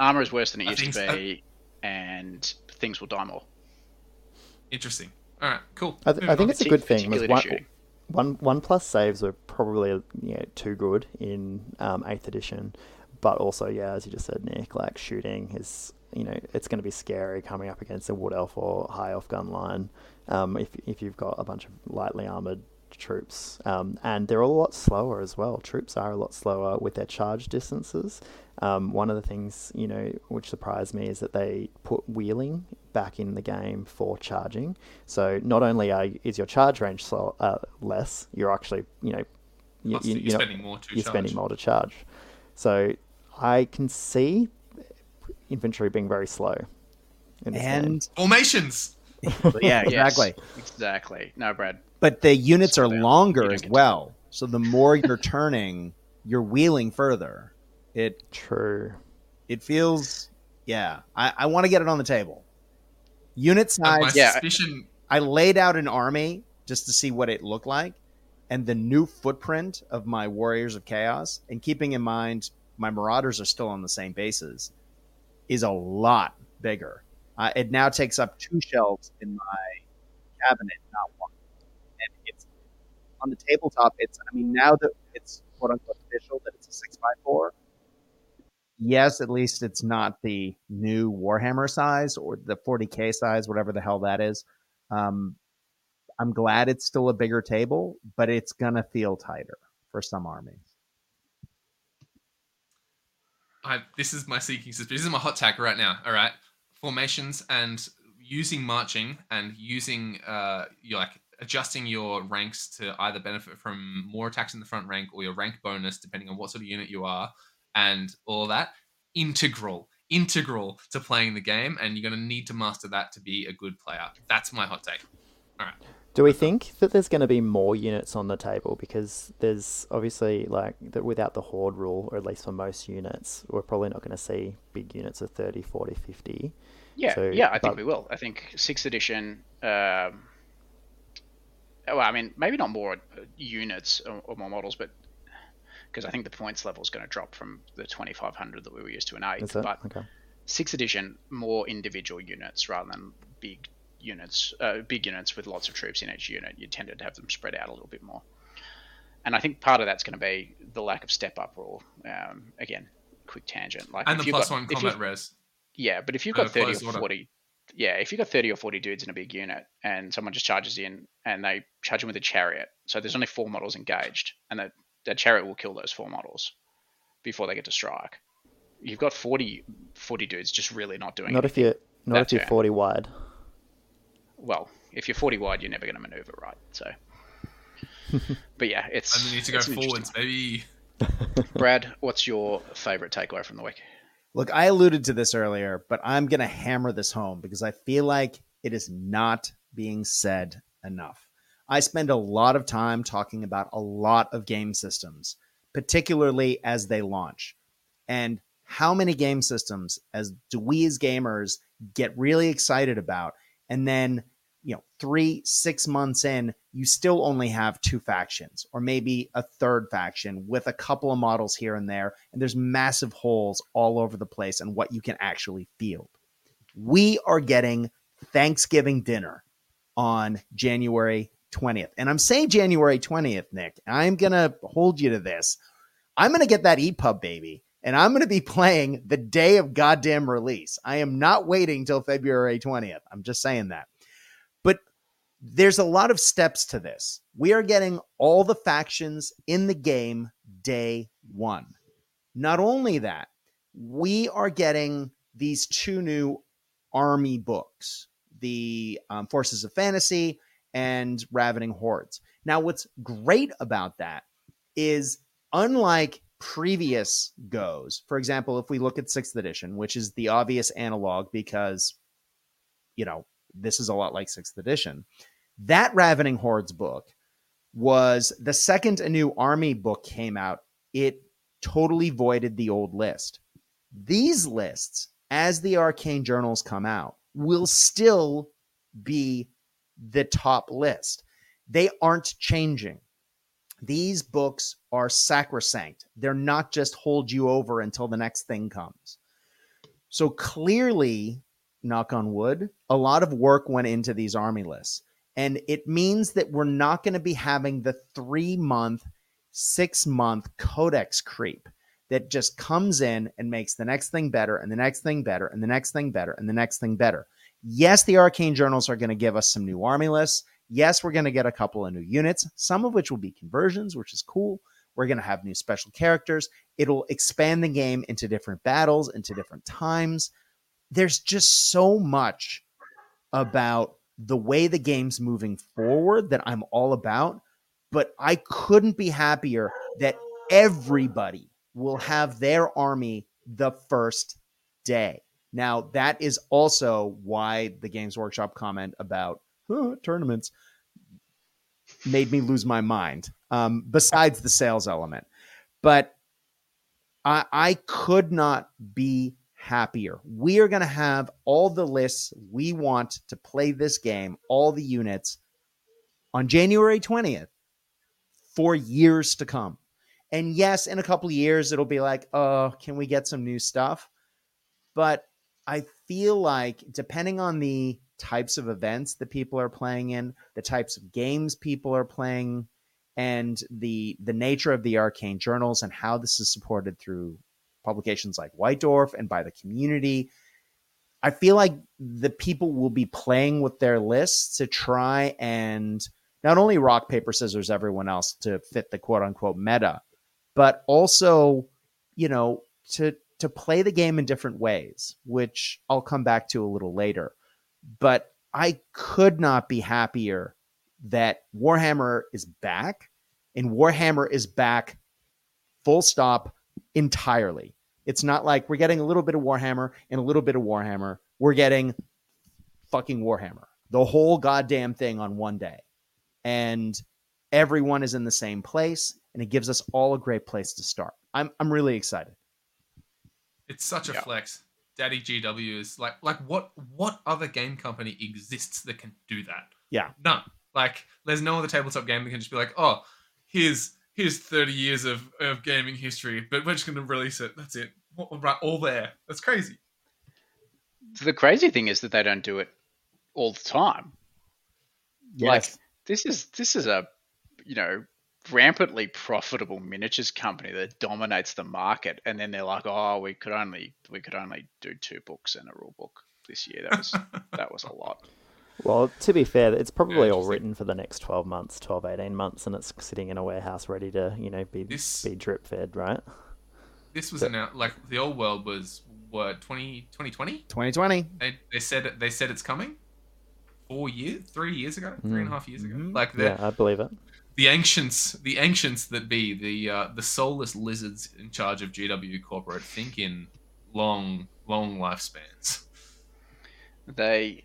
Armor is worse than it I used to think so. be, and things will die more. Interesting. All right, cool. I, th- I think on. it's a good thing. Was Particularly one, shooting. One one plus saves were probably you know, too good in um, eighth edition, but also yeah, as you just said, Nick, like shooting is you know it's going to be scary coming up against a wood elf or high elf gun line. Um, if if you've got a bunch of lightly armored troops, um, and they're all a lot slower as well. Troops are a lot slower with their charge distances. Um, one of the things you know which surprised me is that they put wheeling back in the game for charging. So not only are, is your charge range slow, uh, less, you're actually you know you, you, you're, you're not- spending more to you're charge. spending more to charge. So I can see infantry being very slow. In this game. And Formations. [laughs] yeah, Yes, exactly. exactly. No, Brad. But the units are Slow down. You longer as get to- well. So the more you're [laughs] turning, you're wheeling further. It true. it feels yeah. I, I want to get it on the table. Unit My size. Yeah. suspicion. I laid out an army just to see what it looked like, and the new footprint of my Warriors of Chaos, and keeping in mind my Marauders are still on the same bases, is a lot bigger. Uh, it now takes up two shelves in my cabinet, not one. And it's on the tabletop. It's I mean now that it's quote unquote official that it's a six by four. Yes, at least it's not the new Warhammer size or the 40k size, whatever the hell that is. Um, I'm glad it's still a bigger table, but it's gonna feel tighter for some armies. I, this is my seeking suspicion. This is my hot tag right now. All right, formations and using marching and using uh, like adjusting your ranks to either benefit from more attacks in the front rank or your rank bonus, depending on what sort of unit you are, and all that. Integral, integral to playing the game, and you're going to need to master that to be a good player. That's my hot take. All right. Do we think that there's going to be more units on the table? Because there's obviously like that without the horde rule, or at least for most units, we're probably not going to see big units of 30, 40, 50. Yeah, So, yeah, I think we will. I think sixth edition. Um, well, I mean, maybe not more uh, units or, or more models, but because I think the points level is going to drop from the 2500 that we were used to in Is eighth. But Okay. sixth edition, more individual units rather than big units, uh, big units with lots of troops in each unit. You tended to have them spread out a little bit more. And I think part of that's going to be the lack of step up rule. Um, again, quick tangent. Like And if the plus got- one combat res. yeah, but if you've Uh, got 30 close or order. 40, yeah, if you've got 30 or 40 dudes in a big unit and someone just charges in and they charge them with a chariot, so there's only four models engaged, and that, that chariot will kill those four models before they get to strike. You've got 40, 40 dudes just really not doing Not if you're not that if you're turn. 40 wide. Well, if you're 40 wide, you're never going to maneuver right. So, [laughs] but yeah, it's. And we need to go it's an interesting forwards, maybe. Brad, what's your favorite takeaway from the week? Look, I alluded to this earlier, but I'm going to hammer this home because I feel like it is not being said enough. I spend a lot of time talking about a lot of game systems, particularly as they launch. And how many game systems as do we as gamers get really excited about and then you know, three, six months in, you still only have two factions or maybe a third faction with a couple of models here and there. And there's massive holes all over the place and what you can actually field. We are getting Thanksgiving dinner on January 20th. And I'm saying January 20th, Nick. I'm going to hold you to this. I'm going to get that EPUB baby and I'm going to be [laughs] playing the day of goddamn release. I am not waiting till February 20th. I'm just saying that. There's a lot of steps to this. We are getting all the factions in the game day one. Not only that, we are getting these two new army books the um, Forces of Fantasy and Ravening Hordes. Now, what's great about that is unlike previous goes, for example, if we look at sixth edition, which is the obvious analog because, you know, this is a lot like sixth edition. That Ravening Hordes book was the second a new army book came out, it totally voided the old list. These lists, as the arcane journals come out, will still be the top list. They aren't changing. These books are sacrosanct. They're not just hold you over until the next thing comes. So clearly, knock on wood, a lot of work went into these army lists. And it means that we're not going to be having the three month, six month codex creep that just comes in and makes the next thing better and the next thing better and the next thing better and the next thing better. Yes, the arcane journals are going to give us some new army lists. Yes, we're going to get a couple of new units, some of which will be conversions, which is cool. We're going to have new special characters. It'll expand the game into different battles, into different times. There's just so much about the way the game's moving forward that I'm all about. But I couldn't be happier that everybody will have their army the first day. Now, that is also why the Games Workshop comment about "Huh, tournaments made me lose my mind, um, besides the sales element. But I, I could not be happier. We are going to have all the lists we want to play this game, all the units on January 20th for years to come. And yes, in a couple of years, it'll be like, oh, can we get some new stuff? But I feel like, depending on the types of events that people are playing in, the types of games people are playing, and the the nature of the arcane journals and how this is supported through publications like White Dwarf and by the community. I feel like the people will be playing with their lists to try and not only rock, paper, scissors, everyone else to fit the quote unquote meta, but also, you know, to to play the game in different ways, which I'll come back to a little later. But I could not be happier that Warhammer is back and Warhammer is back full stop entirely. It's not like we're getting a little bit of Warhammer and a little bit of Warhammer. We're getting fucking Warhammer, the whole goddamn thing on one day. And everyone is in the same place and it gives us all a great place to start. I'm I'm really excited. It's such a Yeah. flex. Daddy GW is like like what what other game company exists that can do that? Yeah. None. Like there's no other tabletop game that can just be like, oh, here's here's 30 years of, of gaming history, but we're just gonna release it. That's it. All- Right, all there. That's crazy. The crazy thing is that they don't do it all the time. Like this is this is a you know rampantly profitable miniatures company that dominates the market, and then they're like, oh, we could only we could only do two books and a rule book this year. That was [laughs] that was a lot. Well, to be fair, it's probably all written for the next 12 months, 12, 18 months, and it's sitting in a warehouse ready to, you know, be, This- be drip fed, right? This was So- announced like the old world was what 20, 2020? 2020. They they said they said it's coming. Four years, three years ago, three and a half years ago. Mhm. Like the Yeah, I believe it. the ancients, the ancients that be the uh, the soulless lizards in charge of GW corporate think in long long lifespans. they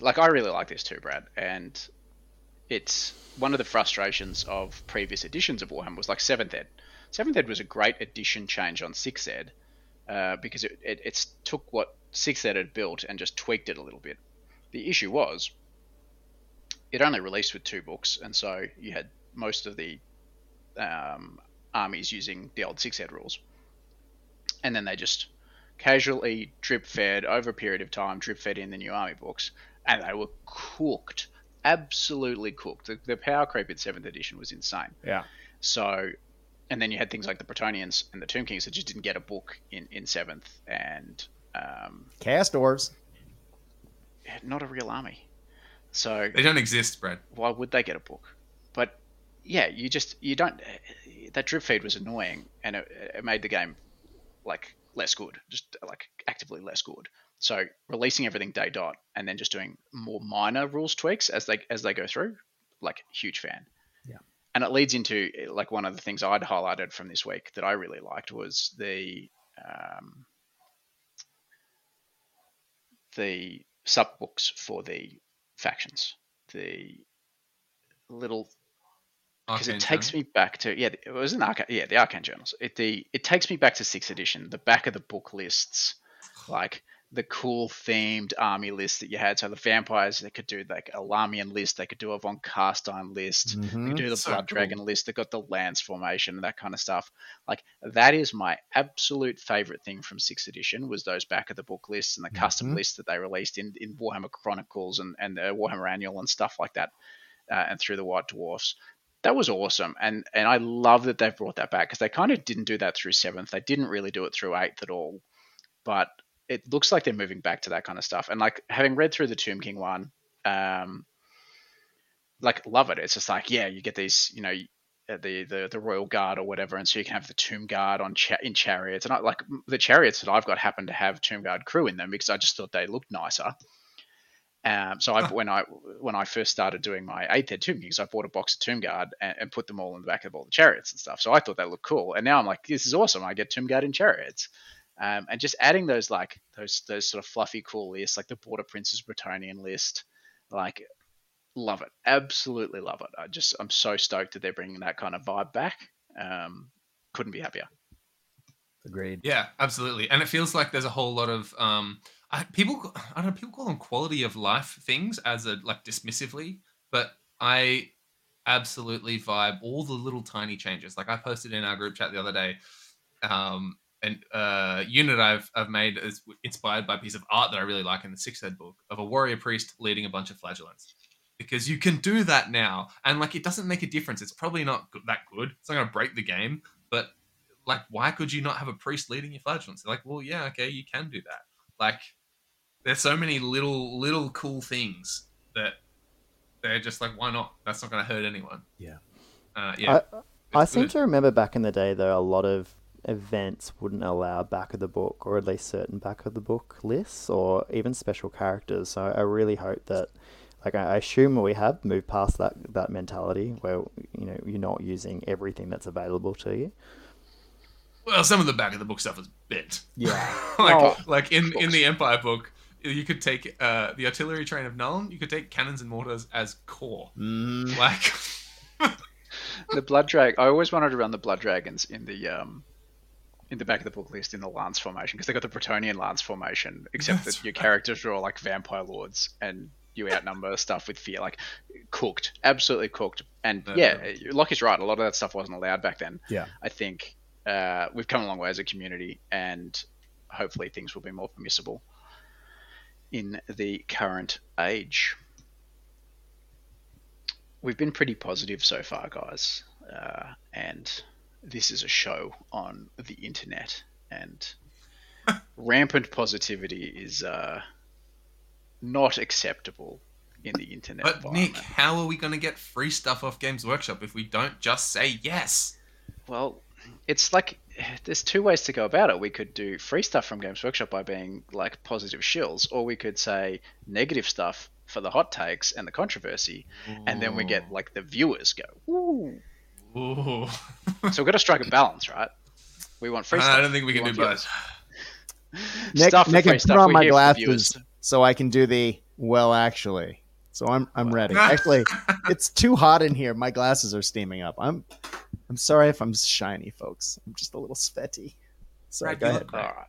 like I really like this too, Brad, and it's one of the frustrations of previous editions of Warhammer was like Seventh Ed. Seventh Ed was a great edition change on Sixth Ed uh, because it, it took what Sixth Ed had built and just tweaked it a little bit. The issue was it only released with two books, and so you had most of the um, armies using the old Sixth Ed rules, and then they just casually drip fed over a period of time, drip fed in the new army books, and they were cooked, absolutely cooked. The, the power creep in seventh edition was insane. Yeah. So, and then you had things like the Bretonnians and the Tomb Kings that just didn't get a book in in seventh, and um, Chaos Dwarves. not a real army. So They don't exist, Brad. why would they get a book? But yeah, you just you don't. That drip feed was annoying, and it, it made the game like less good, just like actively less good. So releasing everything day dot and then just doing more minor rules tweaks as they as they go through, like huge fan. Yeah. And it leads into like one of the things I'd highlighted from this week that I really liked was the um, the sub books for the factions. The little because it takes Journal. me back to yeah it was an arcane yeah the arcane journals it the it takes me back to sixth edition the back of the book lists like the cool themed army list that you had so the vampires they could do like a Lahmian list they could do a von Carstein list they Mhm. could do the So blood cool. dragon list they got the lance formation and that kind of stuff like that is my absolute favorite thing from sixth edition was those back of the book lists and the custom Mhm. lists that they released in in warhammer chronicles and and the warhammer annual and stuff like that uh, and through the white dwarfs that was awesome and and i love that they've brought that back because they kind of didn't do that through seventh they didn't really do it through eighth at all but it looks like they're moving back to that kind of stuff. And like having read through the tomb king one um like love it. It's just like yeah you get these you know the the the royal guard or whatever and so you can have the tomb guard on cha- in chariots. And I, like the chariots that i've got happen to have tomb guard crew in them because i just thought they looked nicer. Um, so I, when I when I first started doing my eighth ed Tomb Kings, I bought a box of Tomb Guard and, and put them all in the back of all the chariots and stuff. So I thought that looked cool, and now I'm like, this is awesome. I get Tomb Guard in chariots, um, and just adding those like those those sort of fluffy cool lists, like the Border Princes Bretonnian list, like love it, absolutely love it. I just I'm so stoked that they're bringing that kind of vibe back. Um, couldn't be happier. Agreed. Yeah, absolutely. And it feels like there's a whole lot of um I, people I don't know people call them quality of life things as a like dismissively, but I absolutely vibe all the little tiny changes. Like I posted in our group chat the other day um and uh unit I've I've made is inspired by a piece of art that I really like in the sixth ed book of a warrior priest leading a bunch of flagellants. because you can do that now. And like, it doesn't make a difference. It's probably not go- that good. It's not going to break the game. But like, why could you not have a priest leading your flagellants? They're like, well, yeah, okay, you can do that. Like, there's so many little little cool things that they're just like, why not? That's not going to hurt anyone. Yeah. Uh, yeah. I It's seem to remember back in the day, though, a lot of events wouldn't allow back of the book, or at least certain back of the book lists, or even special characters. So I really hope that, like, I I assume we have moved past that that mentality where you know you're not using everything that's available to you. Well, some of the back of the book stuff is bent. Yeah. [laughs] like, Oh, like in, in the Empire book, you could take uh, the artillery train of Nuln, you could take cannons and mortars as core. Mm, Like, [laughs] the blood drag. I always wanted to run the blood dragons in the um, in the back of the book list in the lance formation because they got the Bretonnian lance formation, except That's that your characters are all like vampire lords and you outnumber stuff with fear, like cooked, absolutely cooked. And No, yeah, Lachie's right. A lot of that stuff wasn't allowed back then. Yeah. I think uh, we've come a long way as a community, and hopefully things will be more permissible in the current age. We've been pretty positive so far, guys, uh, and this is a show on the internet, and rampant positivity is uh, not acceptable in the internet but. Nick, how are we going to get free stuff off Games Workshop if we don't just say yes? Well, it's like there's two ways to go about it. We could do free stuff from Games Workshop by being like positive shills, or we could say negative stuff for the hot takes and the controversy, and then we get like the viewers go, ooh. Ooh. So we've got to strike a balance, right? We want free I don't think we can want do both. [laughs] Nick, Stuff for Nick, free and put on my here for the viewers. glasses so I can do the well. Actually, so I'm I'm ready. [laughs] Actually, it's too hot in here. My glasses are steaming up. I'm I'm sorry if I'm shiny, folks. I'm just a little sweaty. Sorry, Brad, go ahead. look great. All right.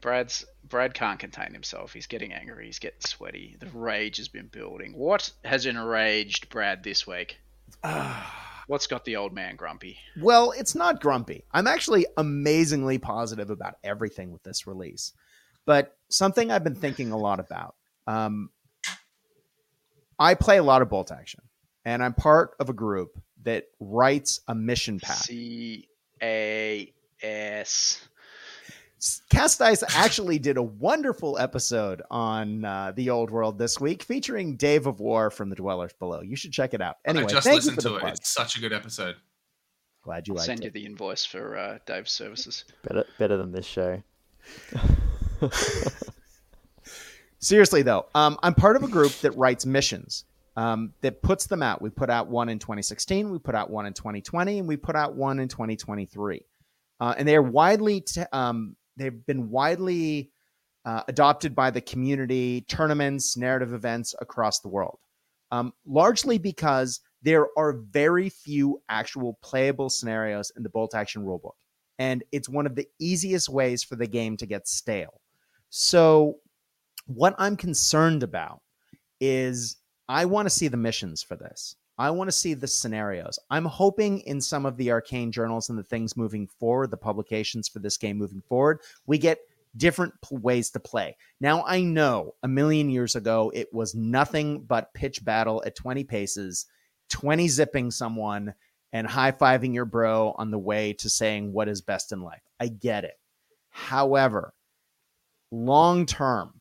Brad's Brad can't contain himself. He's getting angry. He's getting sweaty. The rage has been building. What has enraged Brad this week? [sighs] Ah. What's got the old man grumpy? Well, it's not grumpy. I'm actually amazingly positive about everything with this release. But something I've been thinking a lot about. Um, I play a lot of bolt action, and I'm part of a group that writes a mission pack. C A S. Cast Dice actually did a wonderful episode on uh, the old world this week featuring Dave of War from the Dwellers Below. You should check it out. Anyway, I just thank you listened for the to it. plug. It's such a good episode. Glad you I'll liked send it. you the invoice for uh, Dave's services. Better better than this show. [laughs] Seriously though, um, I'm part of a group that writes missions. Um, that puts them out. We put out one in 2016, we put out one in 2020, and we put out one in 2023. Uh, and they're widely, t- um, they've been widely uh, adopted by the community, tournaments, narrative events across the world. Um, largely because there are very few actual playable scenarios in the bolt action rulebook, and it's one of the easiest ways for the game to get stale. So what I'm concerned about is I want to see the missions for this. I want to see the scenarios. I'm hoping in some of the arcane journals and the things moving forward, the publications for this game moving forward, we get different p- ways to play. Now, I know a million years ago it was nothing but pitch battle at 20 paces, 20 zipping someone, and high fiving your bro on the way to saying what is best in life. I get it. However, long term,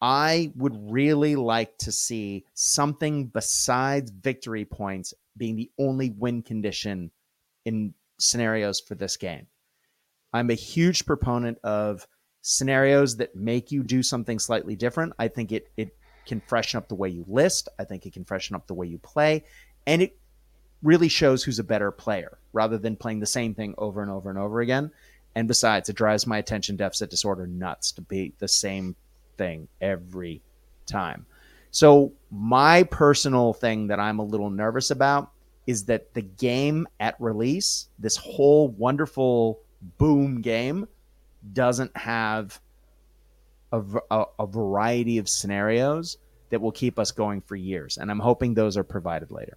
I would really like to see something besides victory points being the only win condition in scenarios for this game. I'm a huge proponent of scenarios that make you do something slightly different. I think it it can freshen up the way you list. I think it can freshen up the way you play, and it really shows who's a better player rather than playing the same thing over and over and over again. And besides, it drives my attention deficit disorder nuts to be the same thing every time. So, my personal thing that I'm a little nervous about is that the game at release, this whole wonderful boom game, doesn't have a variety of scenarios that will keep us going for years. And I'm hoping those are provided later.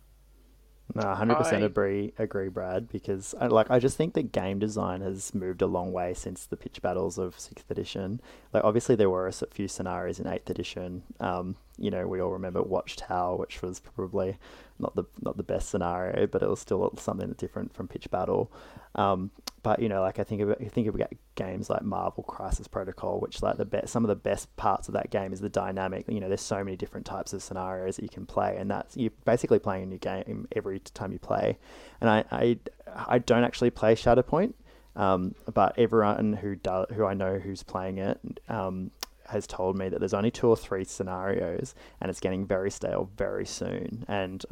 No, hundred percent agree. Agree, Brad. Because I, like I just think that game design has moved a long way since the pitch battles of sixth edition. Like obviously there were a few scenarios in eighth edition. Um, you know, we all remember Watchtower, which was probably not the not the best scenario, but it was still something different from pitch battle. Um, but you know, like I think of I think of games like Marvel Crisis Protocol, which like the best some of the best parts of that game is the dynamic. You know, there's so many different types of scenarios that you can play, and that's you're basically playing a new game every time you play. And I I, I don't actually play Shatterpoint, um, but everyone who does who I know who's playing it. Um, has told me that there's only two or three scenarios and it's getting very stale very soon and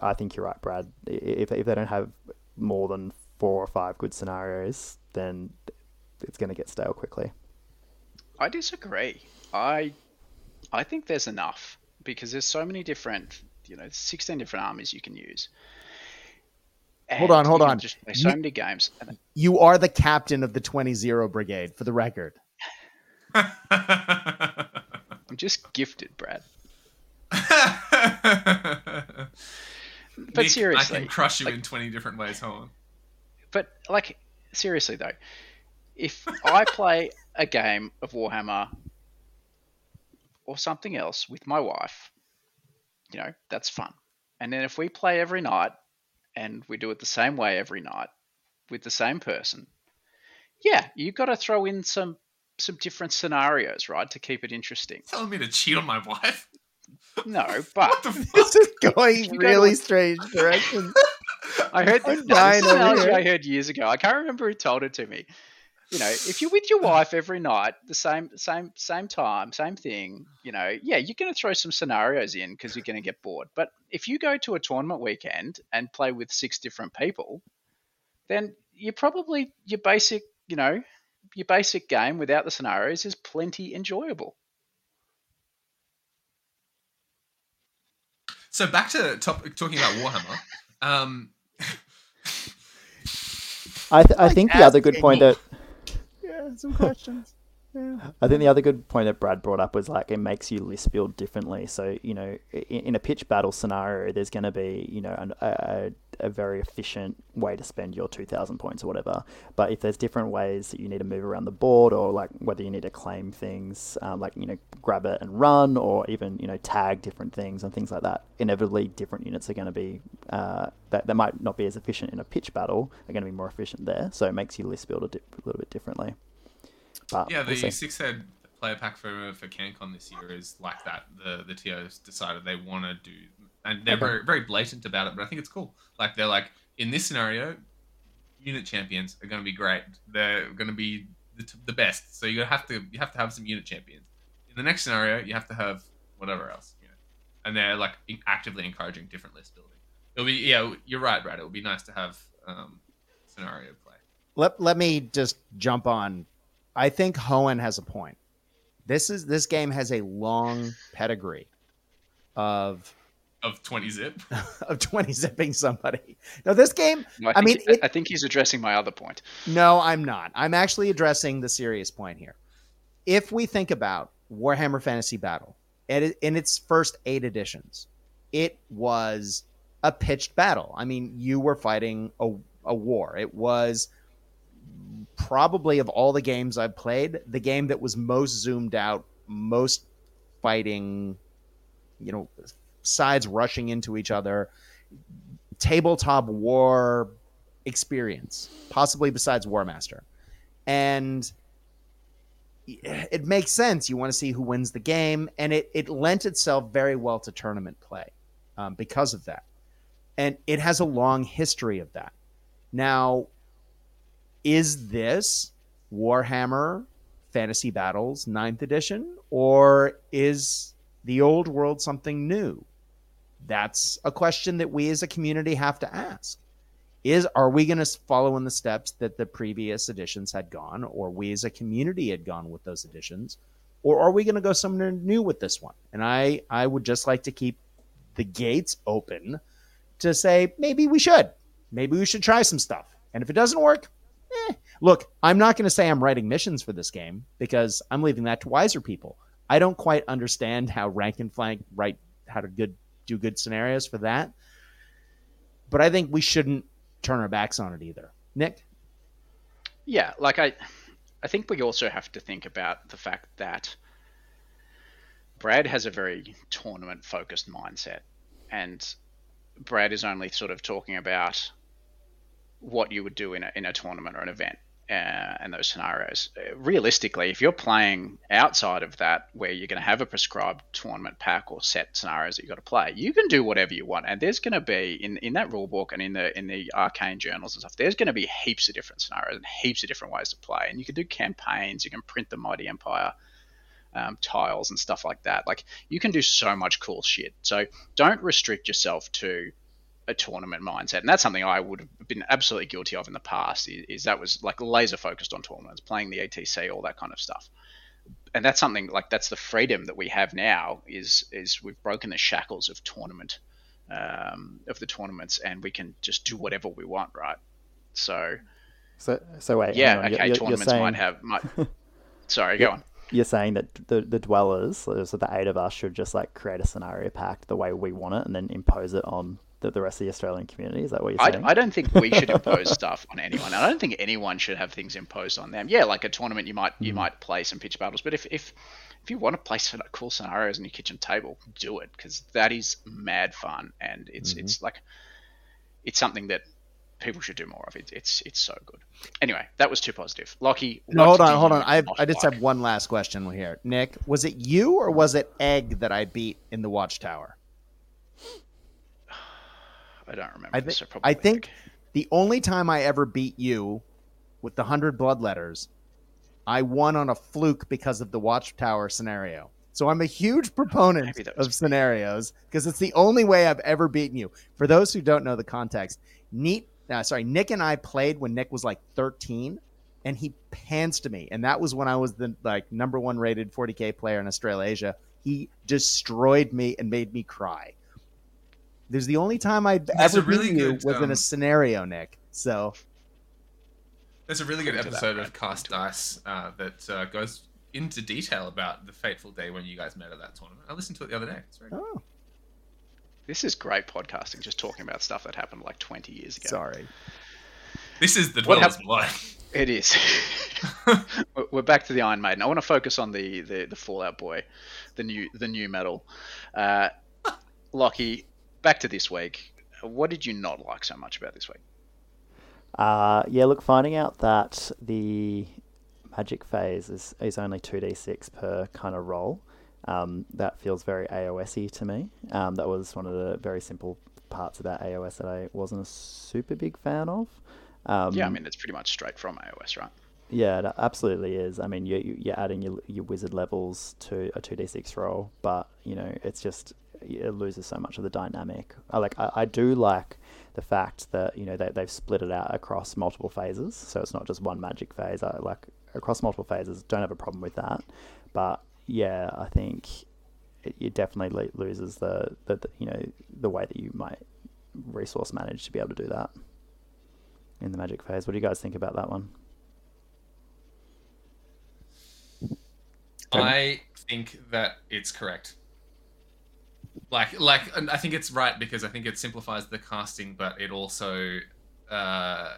I think you're right, Brad. If, if they don't have more than four or five good scenarios, then it's going to get stale quickly. I disagree. I I think there's enough because there's so many different, you know, 16 different armies you can use. Hold on, hold on. Just play so You- many games. And You are the captain of the 20-0 brigade, for the record. [laughs] I'm just gifted, Brad. [laughs] Nick, seriously, I can crush you like- in 20 different ways. Hold on. But like seriously though, if I [laughs] play a game of Warhammer or something else with my wife, you know, that's fun. And then if we play every night and we do it the same way every night with the same person, yeah, you've got to throw in some some different scenarios, right, to keep it interesting. Telling me to cheat on my wife? No, [laughs] but What the This is going You gotta really strange directions. I heard [laughs] this, dying this analogy. I heard years ago. I can't remember who told it to me. You know, if you're with your [laughs] wife every night, the same same same time, same thing, you know, yeah, you're going to throw some scenarios in because you're going to get bored. But if you go to a tournament weekend and play with six different people, then you're probably your basic, you know, your basic game without the scenarios is plenty enjoyable. So back to top, talking about Warhammer. Um, I, th- I like think the other good point me. that [laughs] Yeah, some questions. I think the other good point that Brad brought up was like it makes you list build differently. So you know, in, in a pitch battle scenario, there's going to be you know an, a, a very efficient way to spend your two thousand points or whatever. But if there's different ways that you need to move around the board, or like whether you need to claim things, um, like you know grab it and run, or even you know tag different things and things like that, inevitably different units are going to be uh, that that might not be as efficient in a pitch battle are going to be more efficient there. So it makes you list build a, a little bit differently. But yeah, we'll the six head player pack for for CanCon this year is like that. The the TOs decided they want to do, and they're Okay. very very blatant about it. But I think it's cool. Like they're like in this scenario, unit champions are going to be great. They're going to be the, t- the best. So you have to you have to have some unit champions. In the next scenario, you have to have whatever else. You know, and they're like actively encouraging different list building. It'll be yeah, you're right, Brad. It would be nice to have um, scenario play. Let let me just jump on. I think Hohen has a point. This is this game has a long pedigree of Of twenty zip. [laughs] of 20 zipping somebody. No, this game No, I, I think, mean, it- I think he's addressing my other point. No, I'm not. I'm actually addressing the serious point here. If we think about Warhammer Fantasy Battle it- in its first eight editions, it was a pitched battle. I mean, you were fighting a, a war. It was probably of all the games I've played, the game that was most zoomed out, most fighting, you know, sides rushing into each other, tabletop war experience, possibly besides Warmaster. And it makes sense. You want to see who wins the game, and it, it lent itself very well to tournament play um, because of that. And it has a long history of that. Now, is this Warhammer Fantasy Battles 9th edition, or is the old world something new? That's a question that we as a community have to ask. Is are we going to follow in the steps that the previous editions had gone or we as a community had gone with those editions? Or are we going to go somewhere new with this one? And i i would just like to keep the gates open to say maybe we should. Maybe we should try some stuff. And if it doesn't work eh. look i'm not going to say i'm writing missions for this game because i'm leaving that to wiser people i don't quite understand how rank and flank write how to good do good scenarios for that but I think we shouldn't turn our backs on it either. Nick, Yeah, like I, I think we also have to think about the fact that Brad has a very tournament focused mindset, and Brad is only sort of talking about what you would do in a in a tournament or an event. Uh, and those scenarios. Uh, Realistically, if you're playing outside of that, where you're going to have a prescribed tournament pack or set scenarios that you've got to play, you can do whatever you want. And there's going to be in, in that rule book and in the in the arcane journals and stuff. There's going to be heaps of different scenarios and heaps of different ways to play. And you can do campaigns. You can print the Mighty Empire um, tiles and stuff like that. Like you can do so much cool shit. So don't restrict yourself to a tournament mindset, and that's something I would have been absolutely guilty of in the past. Is, is that was like laser focused on tournaments, playing the ATC, all that kind of stuff. And that's something like that's the freedom that we have now. Is is we've broken the shackles of tournament, um, of the tournaments, and we can just do whatever we want, right? So So, so wait. yeah, okay, You're- you're, tournaments saying, might have might. [laughs] Sorry, go on. You're saying that the the dwellers, so the eight of us, should just like create a scenario pack the way we want it, and then impose it on the, the rest of the Australian community. Is that what you're I, saying? I don't think we should [laughs] impose stuff on anyone. I don't think anyone should have things imposed on them. Yeah, like a tournament, you might you might play some pitch battles, but if if if you want to play some cool scenarios on your kitchen table, do it because that is mad fun and it's Mm-hmm. it's like it's something that people should do more of. It, it's it's so good. Anyway, that was too positive. Lachie, no, hold on, hold on. I I just like? have one last question here. Nick, was it you or was it Egg that I beat in the Watchtower? I don't remember. I, this, so probably I think the only time I ever beat you with the hundred blood letters, I won on a fluke because of the Watchtower scenario. So I'm a huge proponent Maybe that was of scenarios because it's the only way I've ever beaten you. For those who don't know the context, Neat, uh, sorry, Nick and I played when Nick was like 13, and he pantsed me, and that was when I was the like number one rated 40k player in Australasia. He destroyed me and made me cry. There's the only time I've There's ever a really beaten you good, was in um, a scenario, Nick. So There's a really good Into that, episode of Cast Dice uh, that uh, goes into detail about the fateful day when you guys met at that tournament. I listened to it the other day. It's very good. oh, this is great podcasting. Just talking about stuff that happened like 20 years ago. sorry. This is the What Dwellers hap- Below. It is. [laughs] We're- We're back to the Iron Maiden. I want to focus on the, the, the Fall Out Boy, the new the new metal. Uh, Lachie, back to this week. What did you not like so much about this week? Uh, yeah, look, finding out that the magic phase is, is only 2d6 per kind of roll, um, that feels very AOS-y to me. Um, that was one of the very simple parts about AOS that I wasn't a super big fan of. Um, yeah, I mean it's pretty much straight from AOS, right? Yeah, it absolutely is. I mean, you, you- you're adding your, your wizard levels to a 2d6 roll, but, you know, it's just, it loses so much of the dynamic. I like, I, I do like the fact that, you know, they, they've split it out across multiple phases. So it's not just one magic phase. I like across multiple phases, don't have a problem with that. But yeah, I think it, it definitely loses the, the, the, you know, the way that you might resource manage to be able to do that in the magic phase. What do you guys think about that one? Um, I think that it's correct. Like, like, and I think it's right because I think it simplifies the casting, but it also, uh,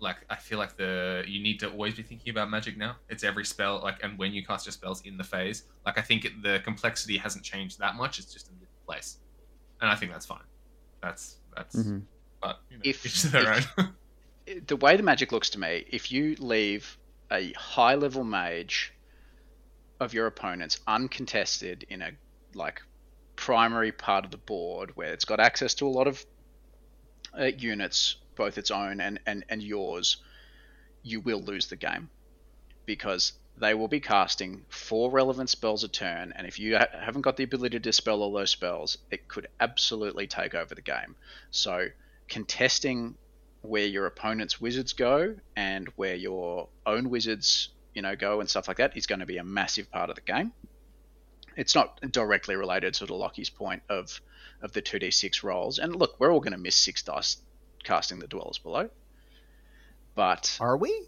like, I feel like the you need to always be thinking about magic now. It's every spell, like, and when you cast your spells in the phase. Like, I think it, the complexity hasn't changed that much. It's just in a different place, and I think that's fine. That's that's. Mhm. But you know, If- each their if- own. [laughs] the way the magic looks to me, if you leave a high level mage of your opponents uncontested in a like primary part of the board where it's got access to a lot of uh, units, both its own and, and, and yours, you will lose the game because they will be casting four relevant spells a turn, and if you ha- haven't got the ability to dispel all those spells, it could absolutely take over the game. So contesting where your opponent's wizards go and where your own wizards, you know, go and stuff like that is going to be a massive part of the game. It's not directly related to the Lachie's point of of the two d six rolls. And look, we're all going to miss six dice casting the dwellers below. But Are we?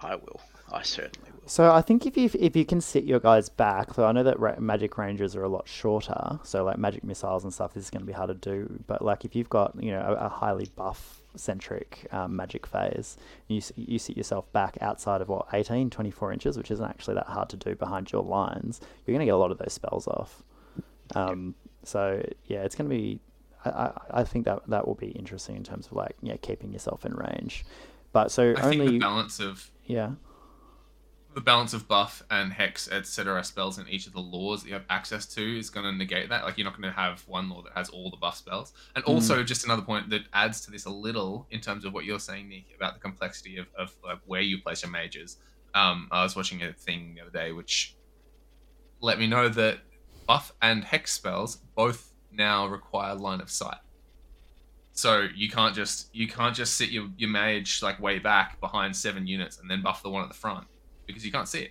I will. I certainly will. So I think if you if you can sit your guys back, so I know that ra- magic ranges are a lot shorter, so like magic missiles and stuff, this is going to be hard to do. But like if you've got you know a, a highly buff centric um, magic phase, you you sit yourself back outside of what 18, 24 inches, which isn't actually that hard to do behind your lines. You're going to get a lot of those spells off. Um, so yeah, it's going to be. I, I, think that that will be interesting in terms of like yeah keeping yourself in range. But so I only balance of yeah. The balance of buff and hex, etc. spells in each of the lores that you have access to is going to negate that. Like you're not going to have one lore that has all the buff spells. And also, just another point that adds to this a little in terms of what you're saying, Nick, about the complexity of, of like where you place your mages. Um, I was watching a thing the other day which let me know that buff and hex spells both now require line of sight. So you can't just you can't just sit your, your mage like way back behind seven units and then buff the one at the front because you can't see it.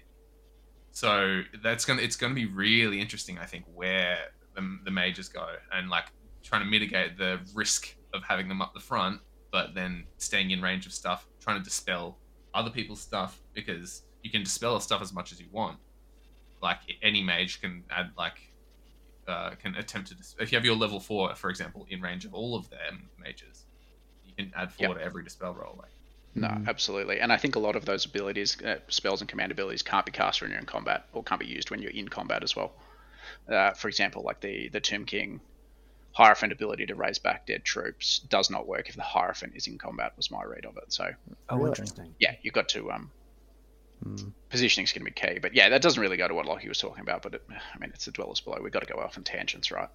So that's gonna it's gonna be really interesting, I think, where the, the mages go and like trying to mitigate the risk of having them up the front, but then staying in range of stuff, trying to dispel other people's stuff because you can dispel stuff as much as you want. Like any mage can add like uh, can attempt to dis- if you have your level four, for example, in range of all of their mages, you can add four Yep. to every dispel roll. Like No, Mm. absolutely. And I think a lot of those abilities, uh, spells and command abilities, can't be cast when you're in combat, or can't be used when you're in combat as well. Uh, for example, like the the Tomb King Hierophant ability to raise back dead troops does not work if the Hierophant is in combat. Was my read of it. So Oh, Really? interesting. yeah, you've got to um, Mm. positioning is going to be key. But yeah, that doesn't really go to what Lachie was talking about. But it, I mean, it's the dwellers below. We've got to go off in tangents, right?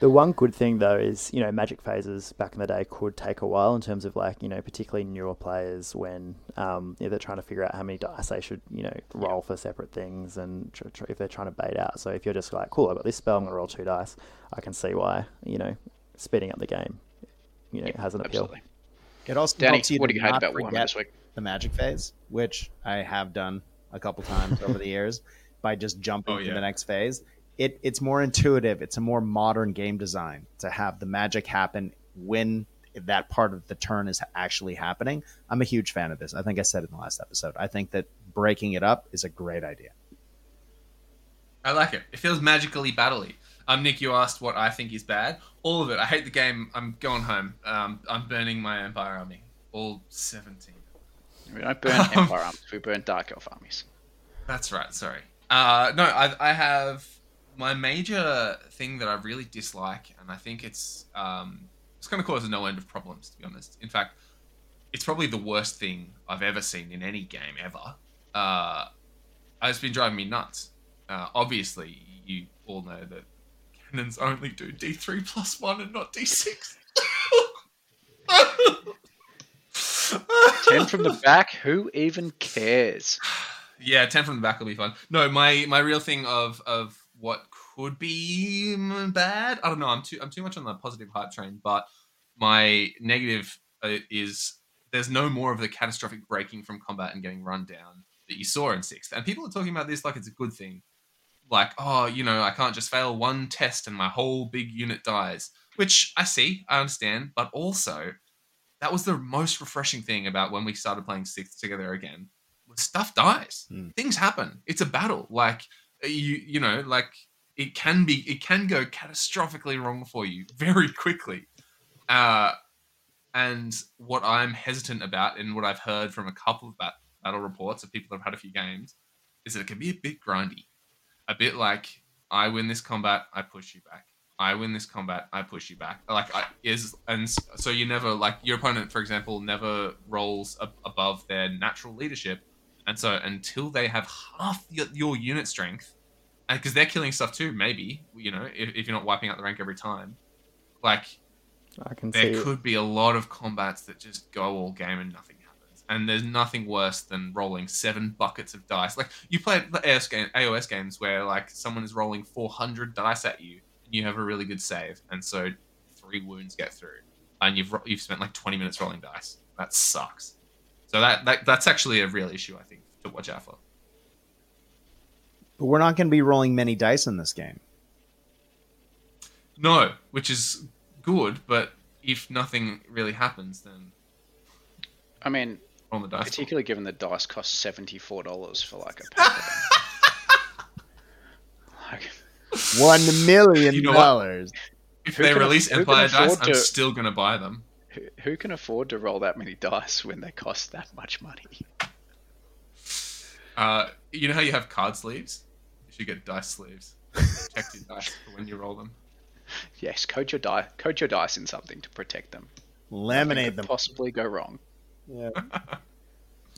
The one good thing though is, you know, magic phases back in the day could take a while in terms of like, you know, particularly newer players when um, you know, they're trying to figure out how many dice they should, you know, roll for separate things and tr- tr- if they're trying to bait out. So if you're just like, cool, I've got this spell, I'm going to roll two dice, I can see why, you know, speeding up the game, you know, has an appeal. Absolutely. It also Danny, helps you what do you hate not about Warhammer forget this week? the magic phase, which I have done a couple times over the [laughs] years by just jumping Oh, to the next phase. It it's more intuitive. It's a more modern game design to have the magic happen when that part of the turn is actually happening. I'm a huge fan of this. I think I said it in the last episode. I think that breaking it up is a great idea. I like it. It feels magically battley. Um, Nick, you asked what I think is bad. All of it. I hate the game. I'm going home. Um, I'm burning my Empire army. All 17. We don't burn Um, [laughs] Empire armies. We burn Dark Elf armies. That's right. Sorry. Uh, no, I, I have my major thing that I really dislike, and I think it's um, it's going to cause no end of problems. To be honest, in fact, it's probably the worst thing I've ever seen in any game ever. Uh, it's been driving me nuts. Uh, obviously, you all know that cannons only do D three plus one and not D six. Ten from the back. Who even cares? [sighs] Yeah, ten from the back will be fun. No, my my real thing of of what could be mm, bad. I don't know. I'm too I'm too much on the positive hype train, but my negative uh, is there's no more of the catastrophic breaking from combat and getting run down that you saw in sixth. And people are talking about this like it's a good thing. Like, oh, you know, I can't just fail one test and my whole big unit dies. Which I see, I understand, but also that was the most refreshing thing about when we started playing sixth together again was stuff dies Hmm. things happen it's a battle like you you know like it can be it can go catastrophically wrong for you very quickly. Uh and what i'm hesitant about and what i've heard from a couple of bat- battle reports of people that have had a few games is that it can be a bit grindy. A bit like i win this combat i push you back. I win this combat, I push you back. Like I is and so you never like your opponent, for example, never rolls ab- above their natural leadership, and so until they have half your, your unit strength, uh, and because they're killing stuff too, maybe you know if, if you're not wiping out the rank every time, like I can there could be a lot of combats that just go all game and nothing happens. And there's nothing worse than rolling seven buckets of dice. Like you play the AOS, game, AOS games where like someone is rolling 400 dice at you, and you have a really good save, and so three wounds get through, and you've you've spent like 20 minutes rolling dice. That sucks. So that, that that's actually a real issue, I think, to watch out for. But we're not going to be rolling many dice in this game. No, which is good, but if nothing really happens, then I mean, on the dice. particularly given the dice cost seventy four dollars for like a pack. [laughs] like, One million You know dollars. If Who they release Empire dice, afford I'm still gonna buy them. Who, who can afford to roll that many [laughs] dice when they cost that much money? Uh, you know how you have card sleeves? You should get dice sleeves. Protect your dice for when you roll them. [laughs] Yes, coat your die, coat your dice in something to protect them. Laminate Could them. Possibly go wrong. Yeah. [laughs]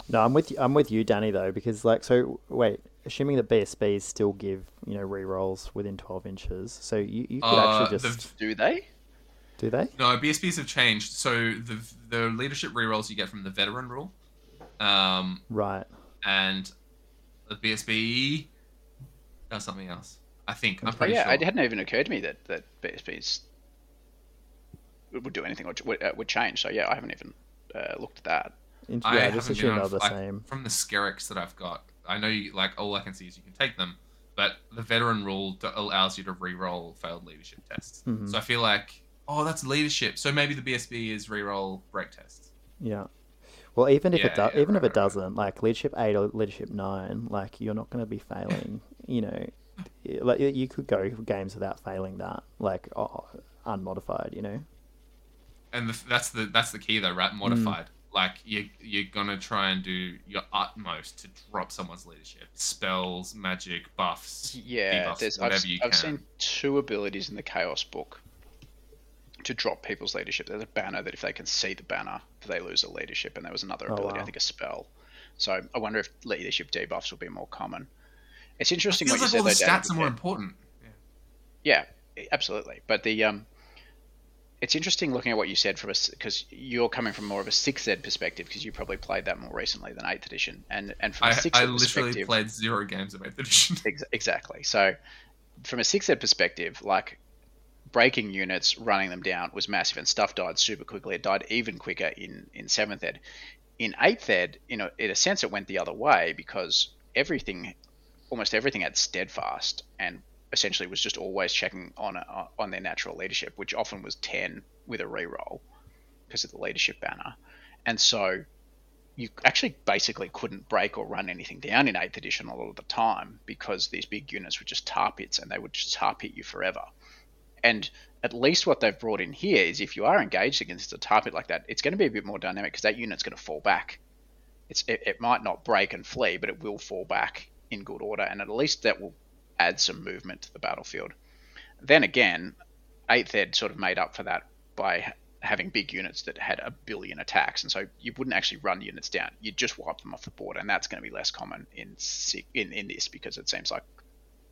No, I'm with you, I'm with you, Danny, though, because like, so wait, assuming that BSBs still give you know re-rolls within 12 inches, so you, you could Uh, actually the- just Do they? Do they? No, BSBs have changed. So the the leadership rerolls you get from the veteran rule, um, Right. and the BSB does something else. I think I'm Oh, pretty yeah, sure. it hadn't even occurred to me that that BSBs would do anything or would, uh, would change. So yeah, I haven't even uh, looked at that. In- I yeah, I just haven't assume been they're the like, same. From the Skerricks that I've got, I know you like all I can see is you can take them, but the veteran rule allows you to re-roll failed leadership tests. Mhm. So I feel like, oh, that's leadership. So maybe the BSB is re-roll break tests. Yeah. Well, even if it Yeah, does, yeah, even right, if it right, right. doesn't, like leadership eight or leadership nine, like you're not going to be failing. [laughs] you know, like you could go games without failing that, like oh, unmodified. You know. And the, that's the that's the key though, right? Mm. Modified. Like you you're gonna try and do your utmost to drop someone's leadership, spells, magic, buffs, Yeah, debuffs, there's, whatever I've, you I've can. seen two abilities in the Chaos book to drop people's leadership. There's a banner that if they can see the banner, they lose a leadership, and there was another Oh, ability, I think a spell. So I wonder if leadership debuffs will be more common. It's It interesting feels what you like all said the stats are more because- important. Yeah, absolutely. But the um, it's interesting looking at what you said from us because you're coming from more of a sixth ed perspective because you probably played that more recently than eighth edition, and and from a I, sixth I ed literally perspective, played zero games of 8th edition. Ex- exactly. So, from a sixth ed perspective, like breaking units, running them down was massive, and stuff died super quickly. It died even quicker in in seventh ed. In eighth ed, you know, in a sense, it went the other way because everything, almost everything, had steadfast and essentially was just always checking on a, on their natural leadership, which often was ten with a reroll because of the leadership banner, and so you actually basically couldn't break or run anything down in 8th edition a lot of the time because these big units were just tar pits and they would just tar pit you forever. And at least what they've brought in here is if you are engaged against a target like that, it's going to be a bit more dynamic because that unit's going to fall back. It's it, it might not break and flee, but it will fall back in good order, and at least that will add some movement to the battlefield. Then again, 8th Ed sort of made up for that by having big units that had a billion attacks, and so you wouldn't actually run units down. You'd just wipe them off the board, and that's going to be less common in in in this because it seems like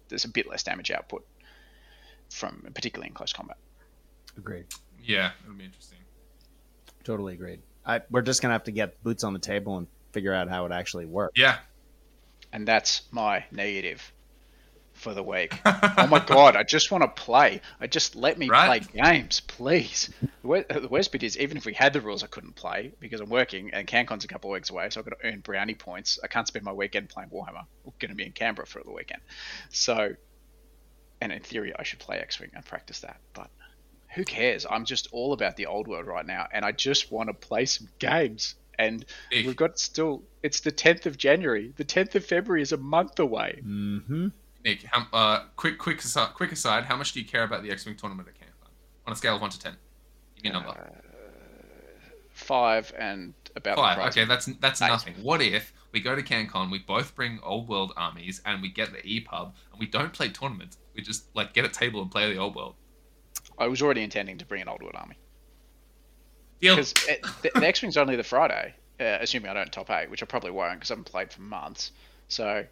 there's a bit less damage output from particularly in close combat. Agreed. yeah, it'll be interesting. Totally agreed. I, we're just gonna have to get boots on the table and figure out how it actually works. Yeah. And that's my negative for the week. [laughs] oh my god, I just want to play. I just let me Right. play games, please. The worst bit is even if we had the rules, I couldn't play because I'm working and CanCon's a couple of weeks away, so I've got to earn brownie points. I can't spend my weekend playing Warhammer. I'm going to be in Canberra for the weekend, so and in theory, I should play X-wing and practice that, but. Who cares? I'm just all about the old world right now, and I just want to play some games. And Ick. we've got still. It's the 10th of January. The 10th of February is a month away. Mm-hmm. Nick, how, uh, quick, quick, aside, quick aside. How much do you care about the X-wing tournament at CanCon on a scale of one to ten? Give me a number. Uh, Five and about Five. price. Okay, that's that's Eight. nothing. What if we go to CanCon, we both bring old world armies, and we get the EPUB, and we don't play tournaments. We just like get a table and play the old world. I was already intending to bring an Old World army Deal. because the, the X Wing's only the Friday, uh, assuming I don't top eight, which I probably won't because I haven't played for months. So,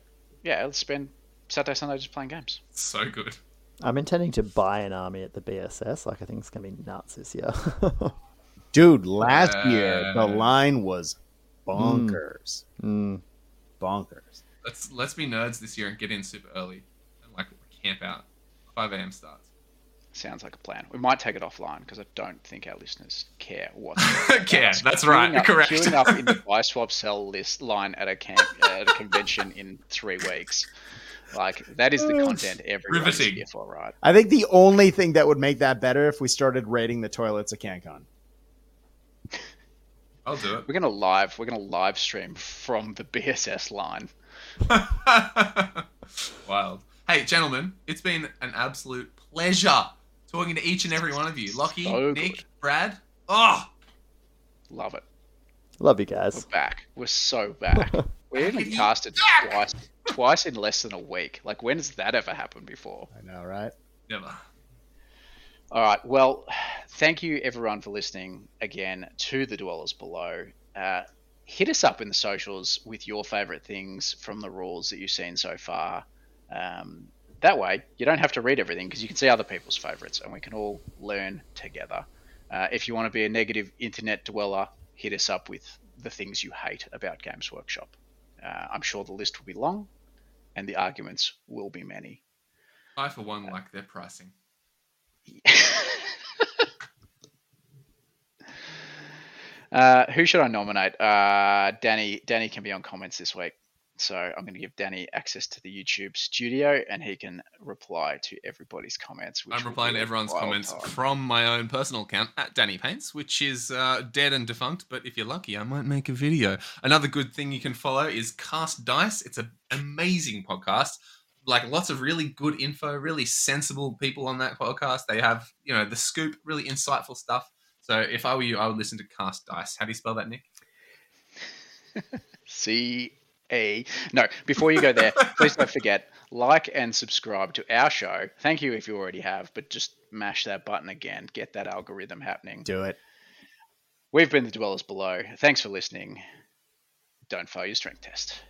yeah, let's spend Saturday, Sunday just playing games. So good. I'm intending to buy an army at the BSS. Like I think it's gonna be nuts this year. [laughs] Dude, last year the Uh. line was bonkers. mm. Bonkers. Let's let's be nerds this year and get in super early and like camp out. 5 a.m. starts. Sounds like a plan. We might take it offline because I don't think our listeners care whatsoever. [laughs] Care, Us that's queuing right, Up, correct. Queuing up in the [laughs] buy swap sell list line at a camp at a convention in three weeks. Like that is the content everyone's Riveting. here for, right? I think the only thing that would make that better if we started raiding the toilets at CanCon. [laughs] I'll do it. We're gonna live. We're gonna live stream from the BSS line. Wild. Hey, gentlemen, it's been an absolute pleasure talking to each and every one of you. Lachie, So Nick, good. Brad. Oh, Love it. Love you guys. We're back. We're so back. [laughs] We even Back. casted twice, twice in less than a week. Like, when has that ever happened before? I know, right? never. All right. Well, thank you everyone for listening again to the Dwellers Below. Uh, hit us up in the socials with your favorite things from the rules that you've seen so far. Um, that way, you don't have to read everything because you can see other people's favorites and we can all learn together. Uh, if you want to be a negative internet dweller, hit us up with the things you hate about Games Workshop. Uh, I'm sure the list will be long and the arguments will be many. I, for one, like their pricing. [laughs] Uh, who should I nominate? Uh, Danny. Danny can be on comments this week, so I'm going to give Danny access to the YouTube studio, and he can reply to everybody's comments. I'm replying to everyone's comments time. from my own personal account at Danny Paints, which is uh, dead and defunct. But if you're lucky, I might make a video. Another good thing you can follow is Cast Dice. It's an amazing podcast. Like lots of really good info, really sensible people on that podcast. They have, you know, the scoop, really insightful stuff. So if I were you, I would listen to Cast Dice. How do you spell that, Nick? [laughs] C A. No, before you go there, [laughs] please don't forget like and subscribe to our show. Thank you if you already have, but just mash that button again. Get that algorithm happening. Do it. We've been the Dwellers Below. Thanks for listening. Don't fail your strength test.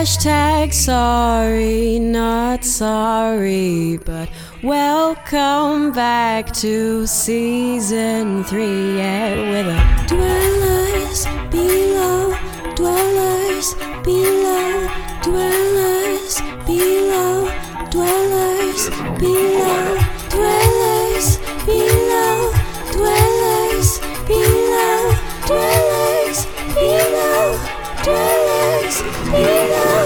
Hashtag sorry, not sorry, but welcome back to season three. Yeah, with a dwellers below, dwellers below, dwellers below, dwellers below, dwellers below, dwellers below, dwellers below, dwellers below. Deus.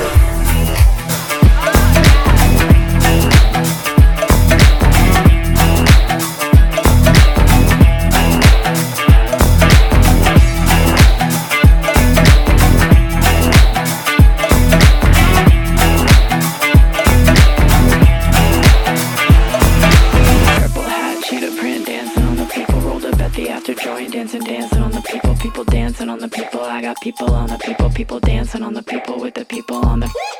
People on the people. People dancing on the people with the people on the.